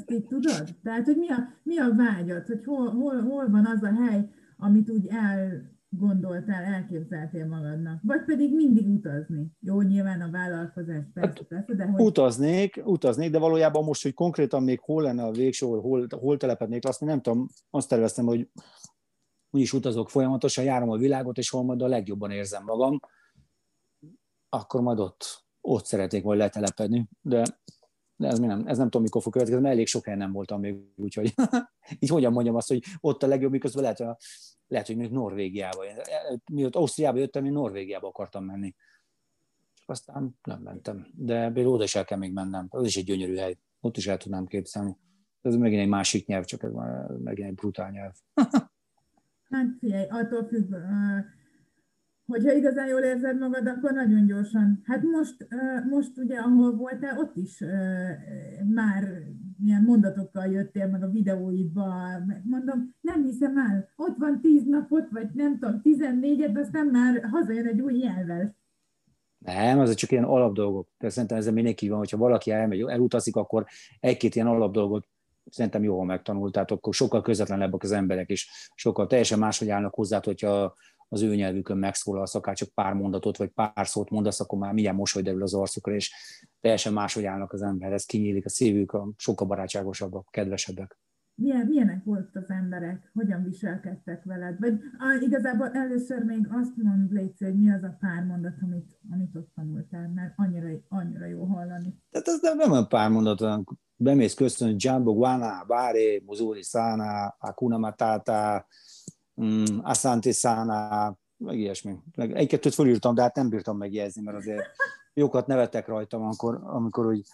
Így tudod? Tehát, hogy mi a, mi a vágyat, hogy hol, hol, hol van az a hely, amit úgy el, gondoltál, elképzeltél magadnak? Vagy pedig mindig utazni? Jó, nyilván a vállalkozás persze, hát, persze de hogy... Utaznék, utaznék, de valójában most, hogy konkrétan még hol lenne a végső, hol, hol telepednék, azt nem tudom, azt terveztem, hogy úgyis utazok folyamatosan, járom a világot, és hol majd a legjobban érzem magam, akkor majd ott, ott szeretnék majd letelepedni, de, de ez, nem, ez nem tudom, mikor fog következni, mert elég sok helyen nem voltam még, úgyhogy így hogyan mondjam azt, hogy ott a legjobb, miközben lehet, hogy, lehet, hogy még Norvégiába. Mióta Ausztriába jöttem, én Norvégiába akartam menni. Aztán nem mentem. De például oda is el kell még mennem. Az is egy gyönyörű hely. Ott is el tudnám képzelni. Ez megint egy másik nyelv, csak ez megint egy brutál nyelv. Hát figyelj, attól függ, hogyha igazán jól érzed magad, akkor nagyon gyorsan. Hát most, most ugye, ahol voltál, ott is már milyen mondatokkal jöttél meg a videóidba, mondom, nem hiszem el, ott van tíz napot, vagy nem tudom, tizennégyet, aztán már hazajön egy új nyelvvel. Nem, az csak ilyen alapdolgok. Tehát szerintem ezzel mindenki van, hogyha valaki elmegy, elutazik, akkor egy-két ilyen alapdolgot szerintem jól megtanult, tehát akkor sokkal közvetlenebbek az emberek is, sokkal teljesen máshogy állnak hozzá, hogyha az ő nyelvükön megszólalsz, akár csak pár mondatot, vagy pár szót mondasz, akkor már milyen mosoly derül az arcukra, és teljesen máshogy állnak az emberhez, kinyílik a szívük, a sokkal barátságosabbak, kedvesebbek. Milyen, milyenek volt az emberek? Hogyan viselkedtek veled? Vagy ah, igazából először még azt mond, Léci, hogy mi az a pár mondat, amit, amit ott tanultál, mert annyira, annyira jó hallani. Tehát ez nem, nem a pár mondat, hanem bemész köszönni, Jambo, Guana, Bare, Muzuri, Sana, Akuna Matata, mm, Asante Sana, meg ilyesmi. Egy-kettőt fölírtam, de hát nem bírtam megjegyezni, mert azért jókat nevettek rajtam, amikor, amikor úgy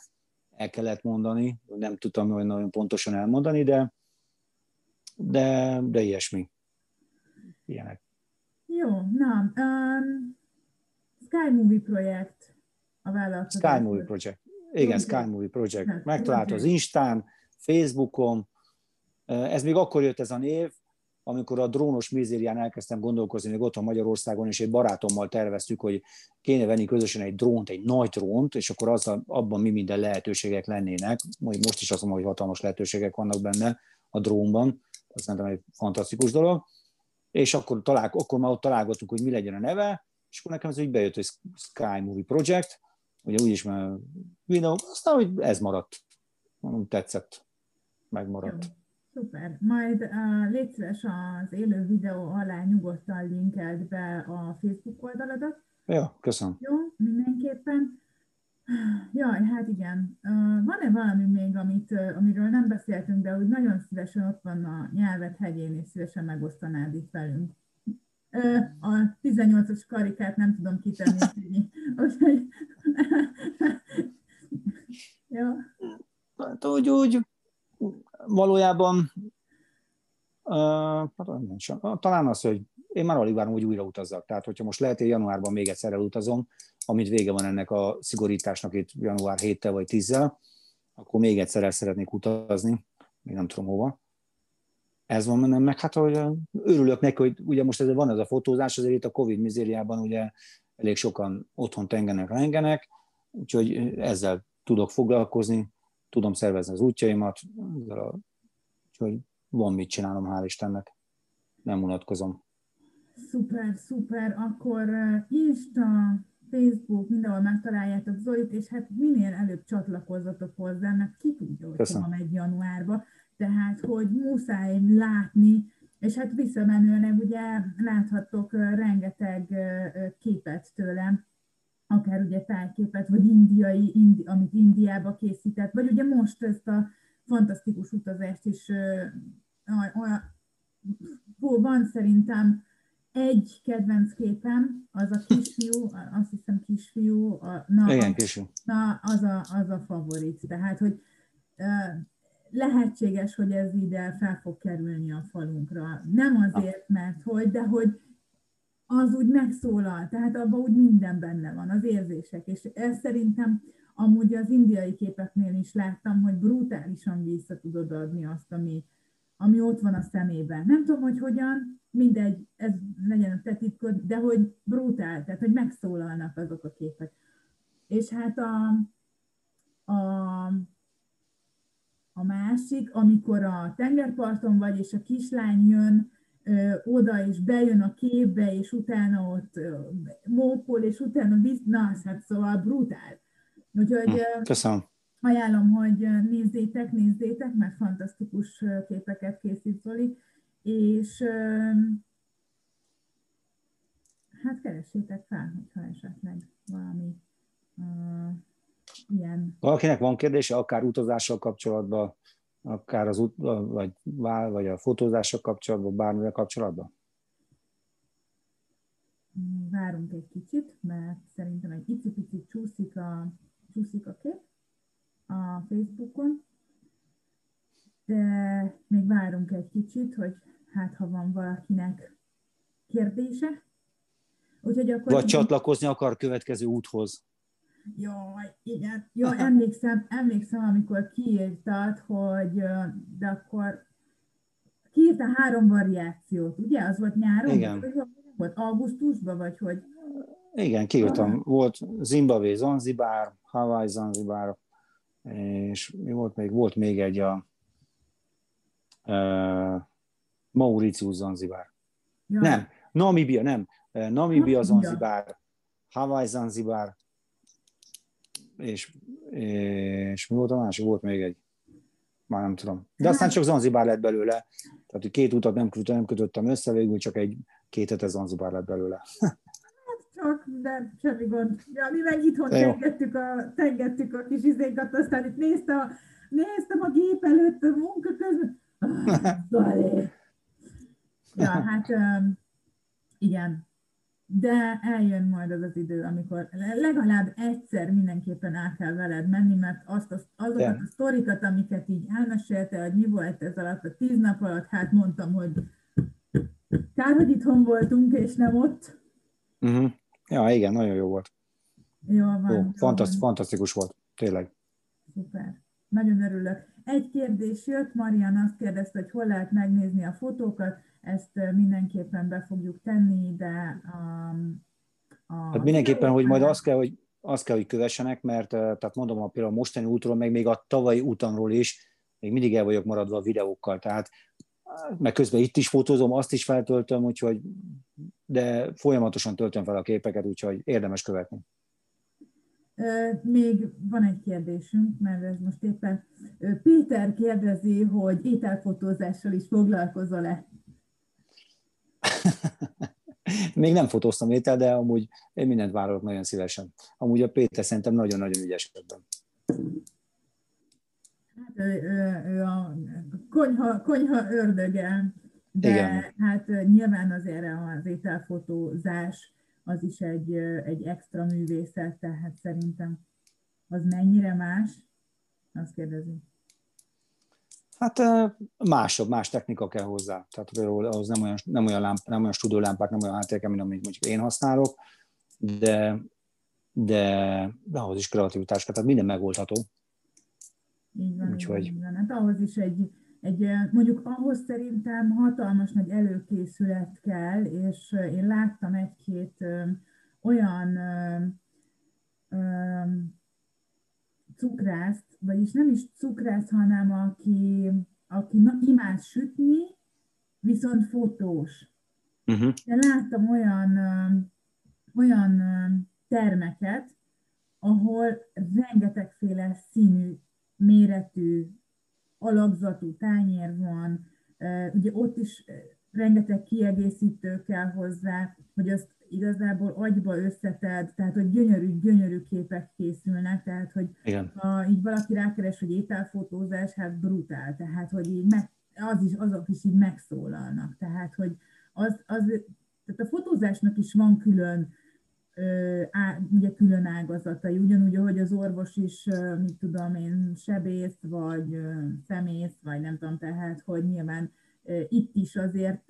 el kellett mondani, nem tudtam olyan nagyon pontosan elmondani, de, de, de ilyesmi. Ilyenek. Jó, na, um, Sky Movie projekt a vállalkozás. Sky Movie projekt. Igen, Sky Movie projekt. Megtalált az Instán, Facebookon. Ez még akkor jött ez a név, amikor a drónos mizérián elkezdtem gondolkozni, még otthon Magyarországon, és egy barátommal terveztük, hogy kéne venni közösen egy drónt, egy nagy drónt, és akkor az, abban mi minden lehetőségek lennének. Most is azt mondom, hogy hatalmas lehetőségek vannak benne a drónban, azt szerintem egy fantasztikus dolog. És akkor, talál, akkor már ott találgattuk, hogy mi legyen a neve, és akkor nekem ez így bejött, hogy Sky Movie Project, ugye úgyis már videó, aztán, hogy ez maradt. Tetszett, megmaradt. Jó. Szuper. Majd uh, légy szíves az élő videó alá nyugodtan linkeld be a Facebook oldaladat. Jó, köszönöm. Jó, mindenképpen. Jaj, hát igen. Uh, van-e valami még, amit, uh, amiről nem beszéltünk, de úgy nagyon szívesen ott van a nyelvet hegyén, és szívesen megosztanád itt velünk? Uh, a 18-os karikát nem tudom kitenni. Úgyhogy... ja. Hát úgy, úgy valójában uh, talán az, hogy én már alig várom, hogy újra utazzak. Tehát, hogyha most lehet, hogy januárban még egyszer elutazom, amit vége van ennek a szigorításnak itt január 7 vagy 10 akkor még egyszer el szeretnék utazni, még nem tudom hova. Ez van mennem meg, hát hogy örülök neki, hogy ugye most ez van ez a fotózás, azért itt a Covid mizériában ugye elég sokan otthon tengenek, rengenek, úgyhogy ezzel tudok foglalkozni, tudom szervezni az útjaimat, úgyhogy van mit csinálnom, hál' Istennek. Nem unatkozom. Szuper, szuper. Akkor Insta, Facebook, mindenhol megtaláljátok Zolit, és hát minél előbb csatlakozzatok hozzá, mert ki tudja, hogy Köszönöm. megy januárba. Tehát, hogy muszáj látni, és hát visszamenőleg ugye láthattok rengeteg képet tőlem, akár ugye tájképet, vagy indiai, indi, amit Indiába készített, vagy ugye most ezt a fantasztikus utazást is olyan, van szerintem egy kedvenc képem, az a kisfiú, azt hiszem kisfiú, a, na, Igen, kisfiú. na az, a, az a favorit. Tehát, hogy lehetséges, hogy ez ide fel fog kerülni a falunkra. Nem azért, mert hogy, de hogy az úgy megszólal, tehát abban úgy minden benne van, az érzések, és ez szerintem amúgy az indiai képeknél is láttam, hogy brutálisan vissza tudod adni azt, ami, ami ott van a szemében. Nem tudom, hogy hogyan, mindegy, ez legyen a te titkod, de hogy brutál, tehát hogy megszólalnak azok a képek. És hát a, a, a másik, amikor a tengerparton vagy, és a kislány jön, oda, és bejön a képbe, és utána ott mópol, és utána visz, na, hát szóval brutál. Úgyhogy hm, Köszönöm. ajánlom, hogy nézzétek, nézzétek, mert fantasztikus képeket készít Zoli, és hát keressétek fel, hogyha esetleg valami uh, ilyen. Valakinek van kérdése, akár utazással kapcsolatban, akár az út, vagy, vagy a fotózással kapcsolatban, bármivel kapcsolatban? Várunk egy kicsit, mert szerintem egy icipicit csúszik a, csúszik a kép a Facebookon, de még várunk egy kicsit, hogy hát ha van valakinek kérdése. Úgyhogy akkor Vagy csatlakozni akar következő úthoz. Jaj, igen. Jó, emlékszem, emlékszem, amikor kiírtad, hogy de akkor kiírta három variációt, ugye? Az volt nyáron? Igen. Vagy volt augusztusban, vagy hogy? Igen, kiírtam. Volt Zimbabwe, Zanzibár, Hawaii, Zanzibár, és mi volt még? Volt még egy a uh, Mauritius, Zanzibár. Ja. Nem, Namibia, nem. Namibia, Zanzibár, Hawaii, Zanzibár, és, és mi volt a másik? Volt még egy. Már nem tudom. De aztán csak Zanzibár lett belőle. Tehát, hogy két utat nem, kötöttem, nem kötöttem össze, végül csak egy két hete Zanzibár lett belőle. Csak, de semmi gond. Ja, mi meg itthon tengettük a, tengettük a kis izékat, aztán itt néztem a, néztem a gép előtt a munka közben. Ah, ja, hát igen, de eljön majd az az idő, amikor legalább egyszer mindenképpen el kell veled menni, mert azt, az, azokat yeah. a sztorikat, amiket így elmesélte, hogy mi volt ez alatt a tíz nap alatt, hát mondtam, hogy kár, hogy itthon voltunk, és nem ott. Uh-huh. Ja, igen, nagyon jó volt. Jó van. Jó, fantaszt. Fantasztikus volt, tényleg. Szuper. Nagyon örülök. Egy kérdés jött, Marian azt kérdezte, hogy hol lehet megnézni a fotókat ezt mindenképpen be fogjuk tenni, de a, a hát mindenképpen, hogy majd azt kell, hogy azt kell, hogy kövessenek, mert tehát mondom, a például a mostani útról, meg még a tavalyi utamról is, még mindig el vagyok maradva a videókkal, tehát meg közben itt is fotózom, azt is feltöltöm, úgyhogy, de folyamatosan töltöm fel a képeket, úgyhogy érdemes követni. Még van egy kérdésünk, mert ez most éppen Péter kérdezi, hogy ételfotózással is foglalkozol-e? Még nem fotóztam étel, de amúgy én mindent vállalok nagyon szívesen. Amúgy a Péter szerintem nagyon-nagyon ügyes ebben. Hát ő, ő, ő a konyha, konyha ördöge, de Igen. hát nyilván azért az ételfotózás az is egy, egy extra művészet, tehát szerintem az mennyire más? Azt kérdezi. Hát másabb, más technika kell hozzá. Tehát például ahhoz nem olyan, nem olyan, lámp, nem olyan stúdiólámpák, nem olyan háttérke, mint amit mondjuk én használok, de, de, de ahhoz is kreativitás kell, tehát minden megoldható. Így van, Úgyhogy... van. Hát ahhoz is egy, egy, mondjuk ahhoz szerintem hatalmas nagy előkészület kell, és én láttam egy-két olyan ö, ö, cukrászt, vagyis nem is cukrász, hanem aki, aki imád sütni, viszont fotós. Uh-huh. De láttam olyan, olyan termeket, ahol rengetegféle színű, méretű, alakzatú tányér van, ugye ott is rengeteg kiegészítő kell hozzá, hogy azt igazából agyba összeted, tehát hogy gyönyörű, gyönyörű képek készülnek, tehát hogy Igen. ha így valaki rákeres, hogy ételfotózás, hát brutál, tehát hogy így meg, az is, azok is így megszólalnak, tehát hogy az, az tehát a fotózásnak is van külön á, ugye külön ágazatai, ugyanúgy, ahogy az orvos is, mit tudom én, sebész, vagy szemész, vagy nem tudom, tehát, hogy nyilván itt is azért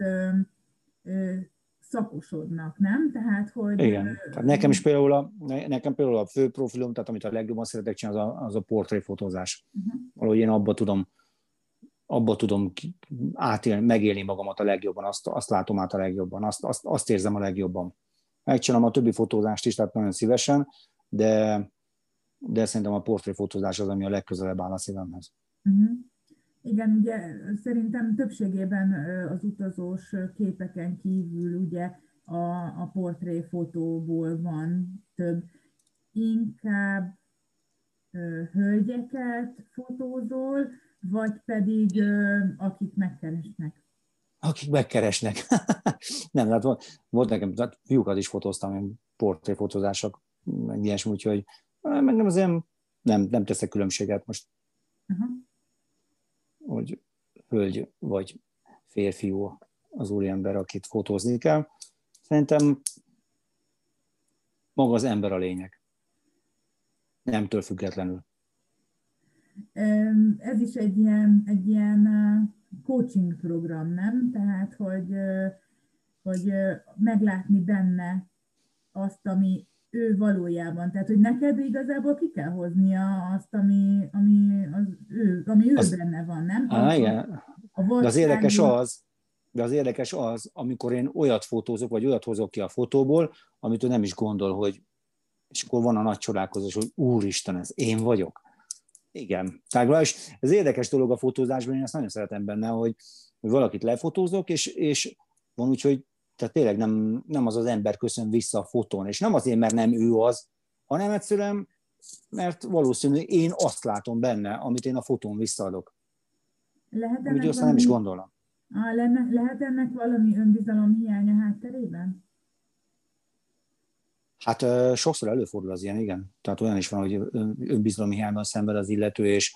szakosodnak, nem? Tehát, hogy... Igen. Tehát nekem is például a, nekem például a fő profilom, tehát amit a legjobban szeretek csinálni, az a, az a portréfotózás. Uh-huh. Valahogy én abba tudom, abba tudom átélni, megélni magamat a legjobban, azt, azt látom át a legjobban, azt, azt, azt érzem a legjobban. Megcsinálom a többi fotózást is, tehát nagyon szívesen, de, de szerintem a portréfotózás az, ami a legközelebb áll a szívemhez. Uh-huh. Igen, ugye szerintem többségében az utazós képeken kívül ugye a, a portréfotóból van több. Inkább ö, hölgyeket fotózol, vagy pedig ö, akik megkeresnek? Akik megkeresnek. nem, hát volt, volt nekem, tehát fiúkat is fotóztam, én portréfotózások, meg ilyesmi, úgyhogy meg nem azért nem, nem teszek különbséget most. Uh-huh hogy hölgy vagy férfiú az úriember, akit fotózni kell. Szerintem maga az ember a lényeg. Nemtől függetlenül. Ez is egy ilyen, egy ilyen coaching program, nem? Tehát, hogy, hogy meglátni benne azt, ami ő valójában. Tehát, hogy neked igazából ki kell hoznia azt, ami, ami, az ő, ami ő az, benne van, nem? Á, igen. A de az érdekes az, de az érdekes az, amikor én olyat fotózok, vagy olyat hozok ki a fotóból, amit ő nem is gondol, hogy és akkor van a nagy csodálkozás, hogy úristen, ez én vagyok. Igen. Tehát és ez érdekes dolog a fotózásban, én ezt nagyon szeretem benne, hogy, hogy valakit lefotózok, és, és van úgy, hogy tehát tényleg nem, nem az az ember köszön vissza a fotón, és nem azért, mert nem ő az, hanem egyszerűen, mert valószínű én azt látom benne, amit én a fotón visszaadok. Lehet amit aztán nem is gondolom. Ah, lenne, lehet ennek valami önbizalom hiánya hátterében? Hát uh, sokszor előfordul az ilyen, igen. Tehát olyan is van, hogy önbizalom hiányban szenved az illető, és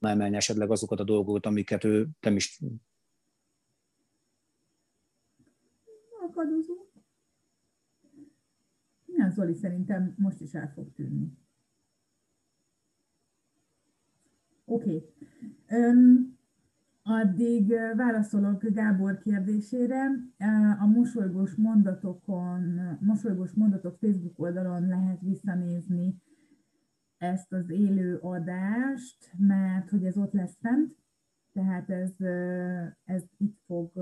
emelni esetleg azokat a dolgokat, amiket ő nem is Igen, Zoli szerintem most is el fog tűnni. Oké. Okay. addig válaszolok Gábor kérdésére. A mosolygós mondatokon, mosolygós mondatok Facebook oldalon lehet visszanézni ezt az élő adást, mert hogy ez ott lesz fent, tehát ez, ez itt fog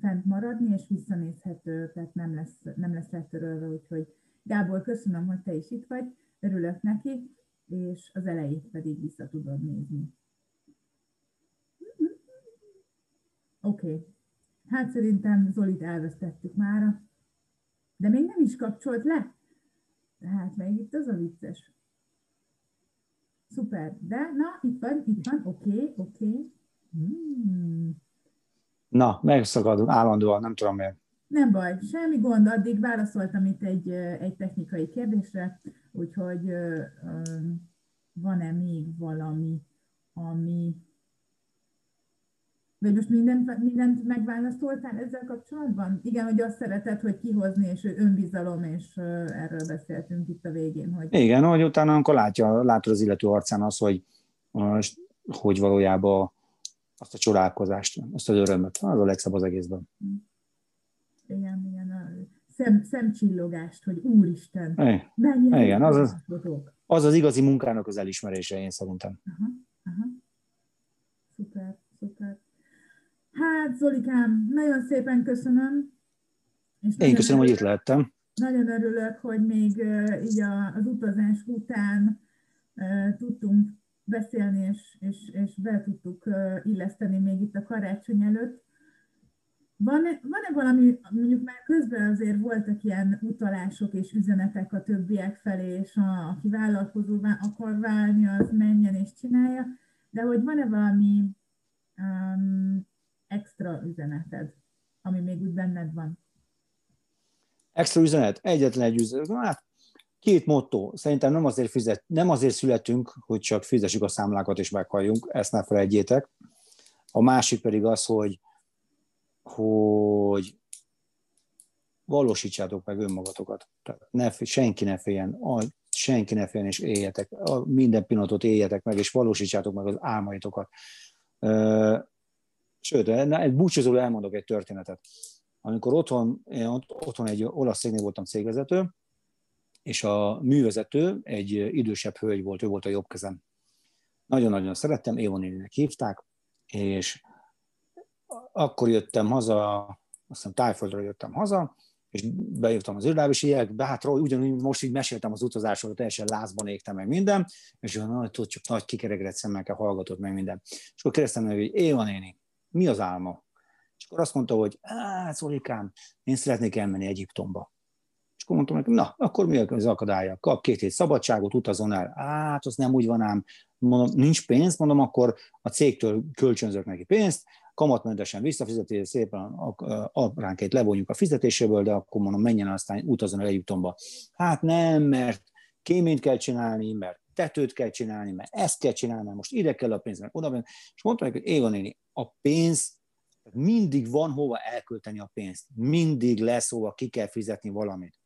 fent maradni, és visszanézhető, tehát nem lesz, nem lesz letörölve, úgyhogy Gábor, köszönöm, hogy te is itt vagy, örülök neki, és az elejét pedig vissza tudod nézni. Oké. Okay. Hát szerintem Zolit elvesztettük mára, de még nem is kapcsolt le. Tehát meg itt az a vicces. Szuper, de na, itt van, itt van, oké, okay, oké. Okay. Hmm. Na, megszakadunk állandóan, nem tudom miért. Nem baj, semmi gond, addig válaszoltam itt egy, egy technikai kérdésre, úgyhogy van-e még valami, ami... Vagy most mindent, mindent megválaszoltál ezzel kapcsolatban? Igen, hogy azt szereted, hogy kihozni, és önbizalom, és erről beszéltünk itt a végén. Hogy... Igen, hogy utána, amikor látja, látod az illető arcán az, hogy, hogy valójában azt a csodálkozást, azt az örömöt. Az a legszebb az egészben. Igen, igen. A szem, szemcsillogást, hogy úristen, mennyire igen, az az, az az igazi munkának az elismerése, én szerintem. Aha, aha. Szuper, szuper. Hát, Zolikám, nagyon szépen köszönöm. És én köszönöm, hogy itt lehettem. Nagyon örülök, hogy még így az utazás után tudtunk beszélni, és, és, és be tudtuk illeszteni még itt a karácsony előtt. Van-e, van-e valami, mondjuk már közben azért voltak ilyen utalások és üzenetek a többiek felé, és a, aki vállalkozó akar válni, az menjen és csinálja, de hogy van-e valami um, extra üzeneted, ami még úgy benned van? Extra üzenet? Egyetlen egy üzenet. Hát Két motto. Szerintem nem azért, fizet, nem azért születünk, hogy csak fizessük a számlákat és meghalljunk, ezt ne felejtjétek. A másik pedig az, hogy, hogy valósítsátok meg önmagatokat. Tehát ne, senki ne féljen, senki ne féljen, és éljetek. Minden pillanatot éljetek meg, és valósítsátok meg az álmaitokat. Sőt, egy búcsúzóra elmondok egy történetet. Amikor otthon, én otthon egy olasz cégnél voltam cégvezető, és a művezető egy idősebb hölgy volt, ő volt a jobb kezem. Nagyon-nagyon szerettem, Évoninének hívták, és akkor jöttem haza, azt hiszem Tájföldről jöttem haza, és bejöttem az irodába, és így bátról, ugyanúgy most így meséltem az utazásról, teljesen lázban égtem meg minden, és olyan nagy, tudod, csak nagy kikeregedett szemekkel hallgatott meg minden. És akkor kérdeztem meg, hogy Éva néni, mi az álma? És akkor azt mondta, hogy hát Zolikám, én szeretnék elmenni Egyiptomba. Akkor mondtam neki, na, akkor mi az akadálya? Kap két hét szabadságot, utazon el. Hát, az nem úgy van ám. Mondom, nincs pénz, mondom, akkor a cégtől kölcsönzök neki pénzt, kamatmentesen visszafizeti, szépen apránként levonjuk a fizetéséből, de akkor mondom, menjen aztán utazon el Egyiptomba. Hát nem, mert kéményt kell csinálni, mert tetőt kell csinálni, mert ezt kell csinálni, mert most ide kell a pénz, mert oda, és mondtam neki, hogy Éva néni, a pénz, mindig van hova elkölteni a pénzt, mindig lesz hova ki kell fizetni valamit.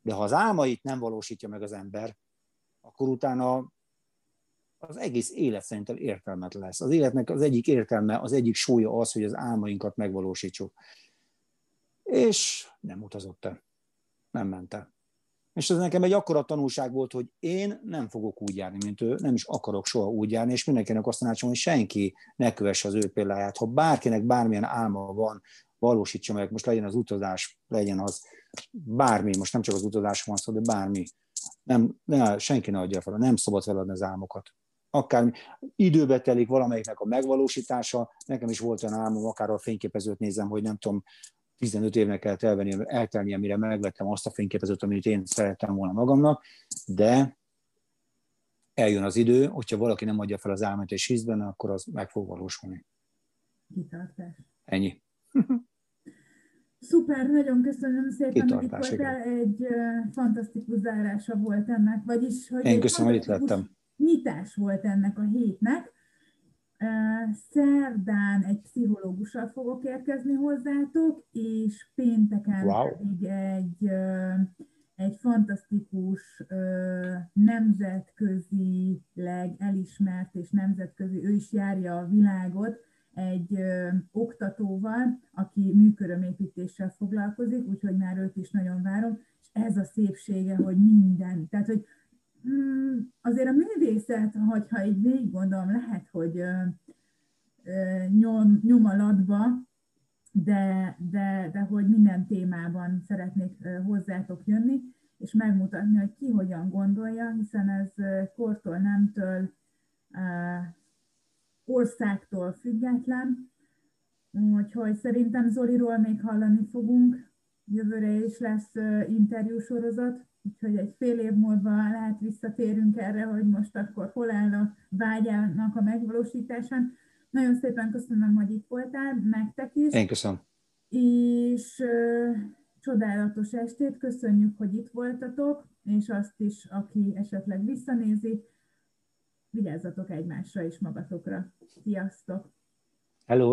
De ha az álmait nem valósítja meg az ember, akkor utána az egész élet szerintem értelmet lesz. Az életnek az egyik értelme, az egyik súlya az, hogy az álmainkat megvalósítsuk. És nem utazott el. Nem ment el. És ez nekem egy akkora tanulság volt, hogy én nem fogok úgy járni, mint ő, nem is akarok soha úgy járni, és mindenkinek azt tanácsom, hogy senki ne kövesse az ő példáját. Ha bárkinek bármilyen álma van, valósítsa meg, most legyen az utazás, legyen az bármi, most nem csak az utazás van szó, de bármi. Nem, ne, senki ne adja fel, nem szabad feladni az álmokat akár időbe telik valamelyiknek a megvalósítása. Nekem is volt olyan álmom, akár a fényképezőt nézem, hogy nem tudom, 15 évnek kell elvenni, eltelnie, mire megvettem azt a fényképezőt, amit én szerettem volna magamnak, de eljön az idő, hogyha valaki nem adja fel az álmát és hisz benne, akkor az meg fog valósulni. Ennyi. Szuper, nagyon köszönöm szépen, hogy itt voltál. Egy fantasztikus zárása volt ennek, vagyis... Hogy Én köszönöm, hogy itt lettem nyitás volt ennek a hétnek. Szerdán egy pszichológussal fogok érkezni hozzátok, és pénteken wow. pedig egy, egy fantasztikus nemzetközileg elismert és nemzetközi, ő is járja a világot, egy ö, oktatóval, aki műkörömépítéssel foglalkozik, úgyhogy már őt is nagyon várom, és ez a szépsége, hogy minden, tehát hogy Hmm, azért a művészet, hogyha így végig gondolom, lehet, hogy nyom, nyom alatba, de, de, de hogy minden témában szeretnék hozzátok jönni, és megmutatni, hogy ki hogyan gondolja, hiszen ez kortól, nemtől, országtól független. Úgyhogy szerintem Zoliról még hallani fogunk, jövőre is lesz interjúsorozat, úgyhogy egy fél év múlva lehet visszatérünk erre, hogy most akkor hol áll a vágyának a megvalósításán. Nagyon szépen köszönöm, hogy itt voltál, nektek is. Én köszönöm. És uh, csodálatos estét, köszönjük, hogy itt voltatok, és azt is, aki esetleg visszanézi, vigyázzatok egymásra és magatokra. Sziasztok! Hello!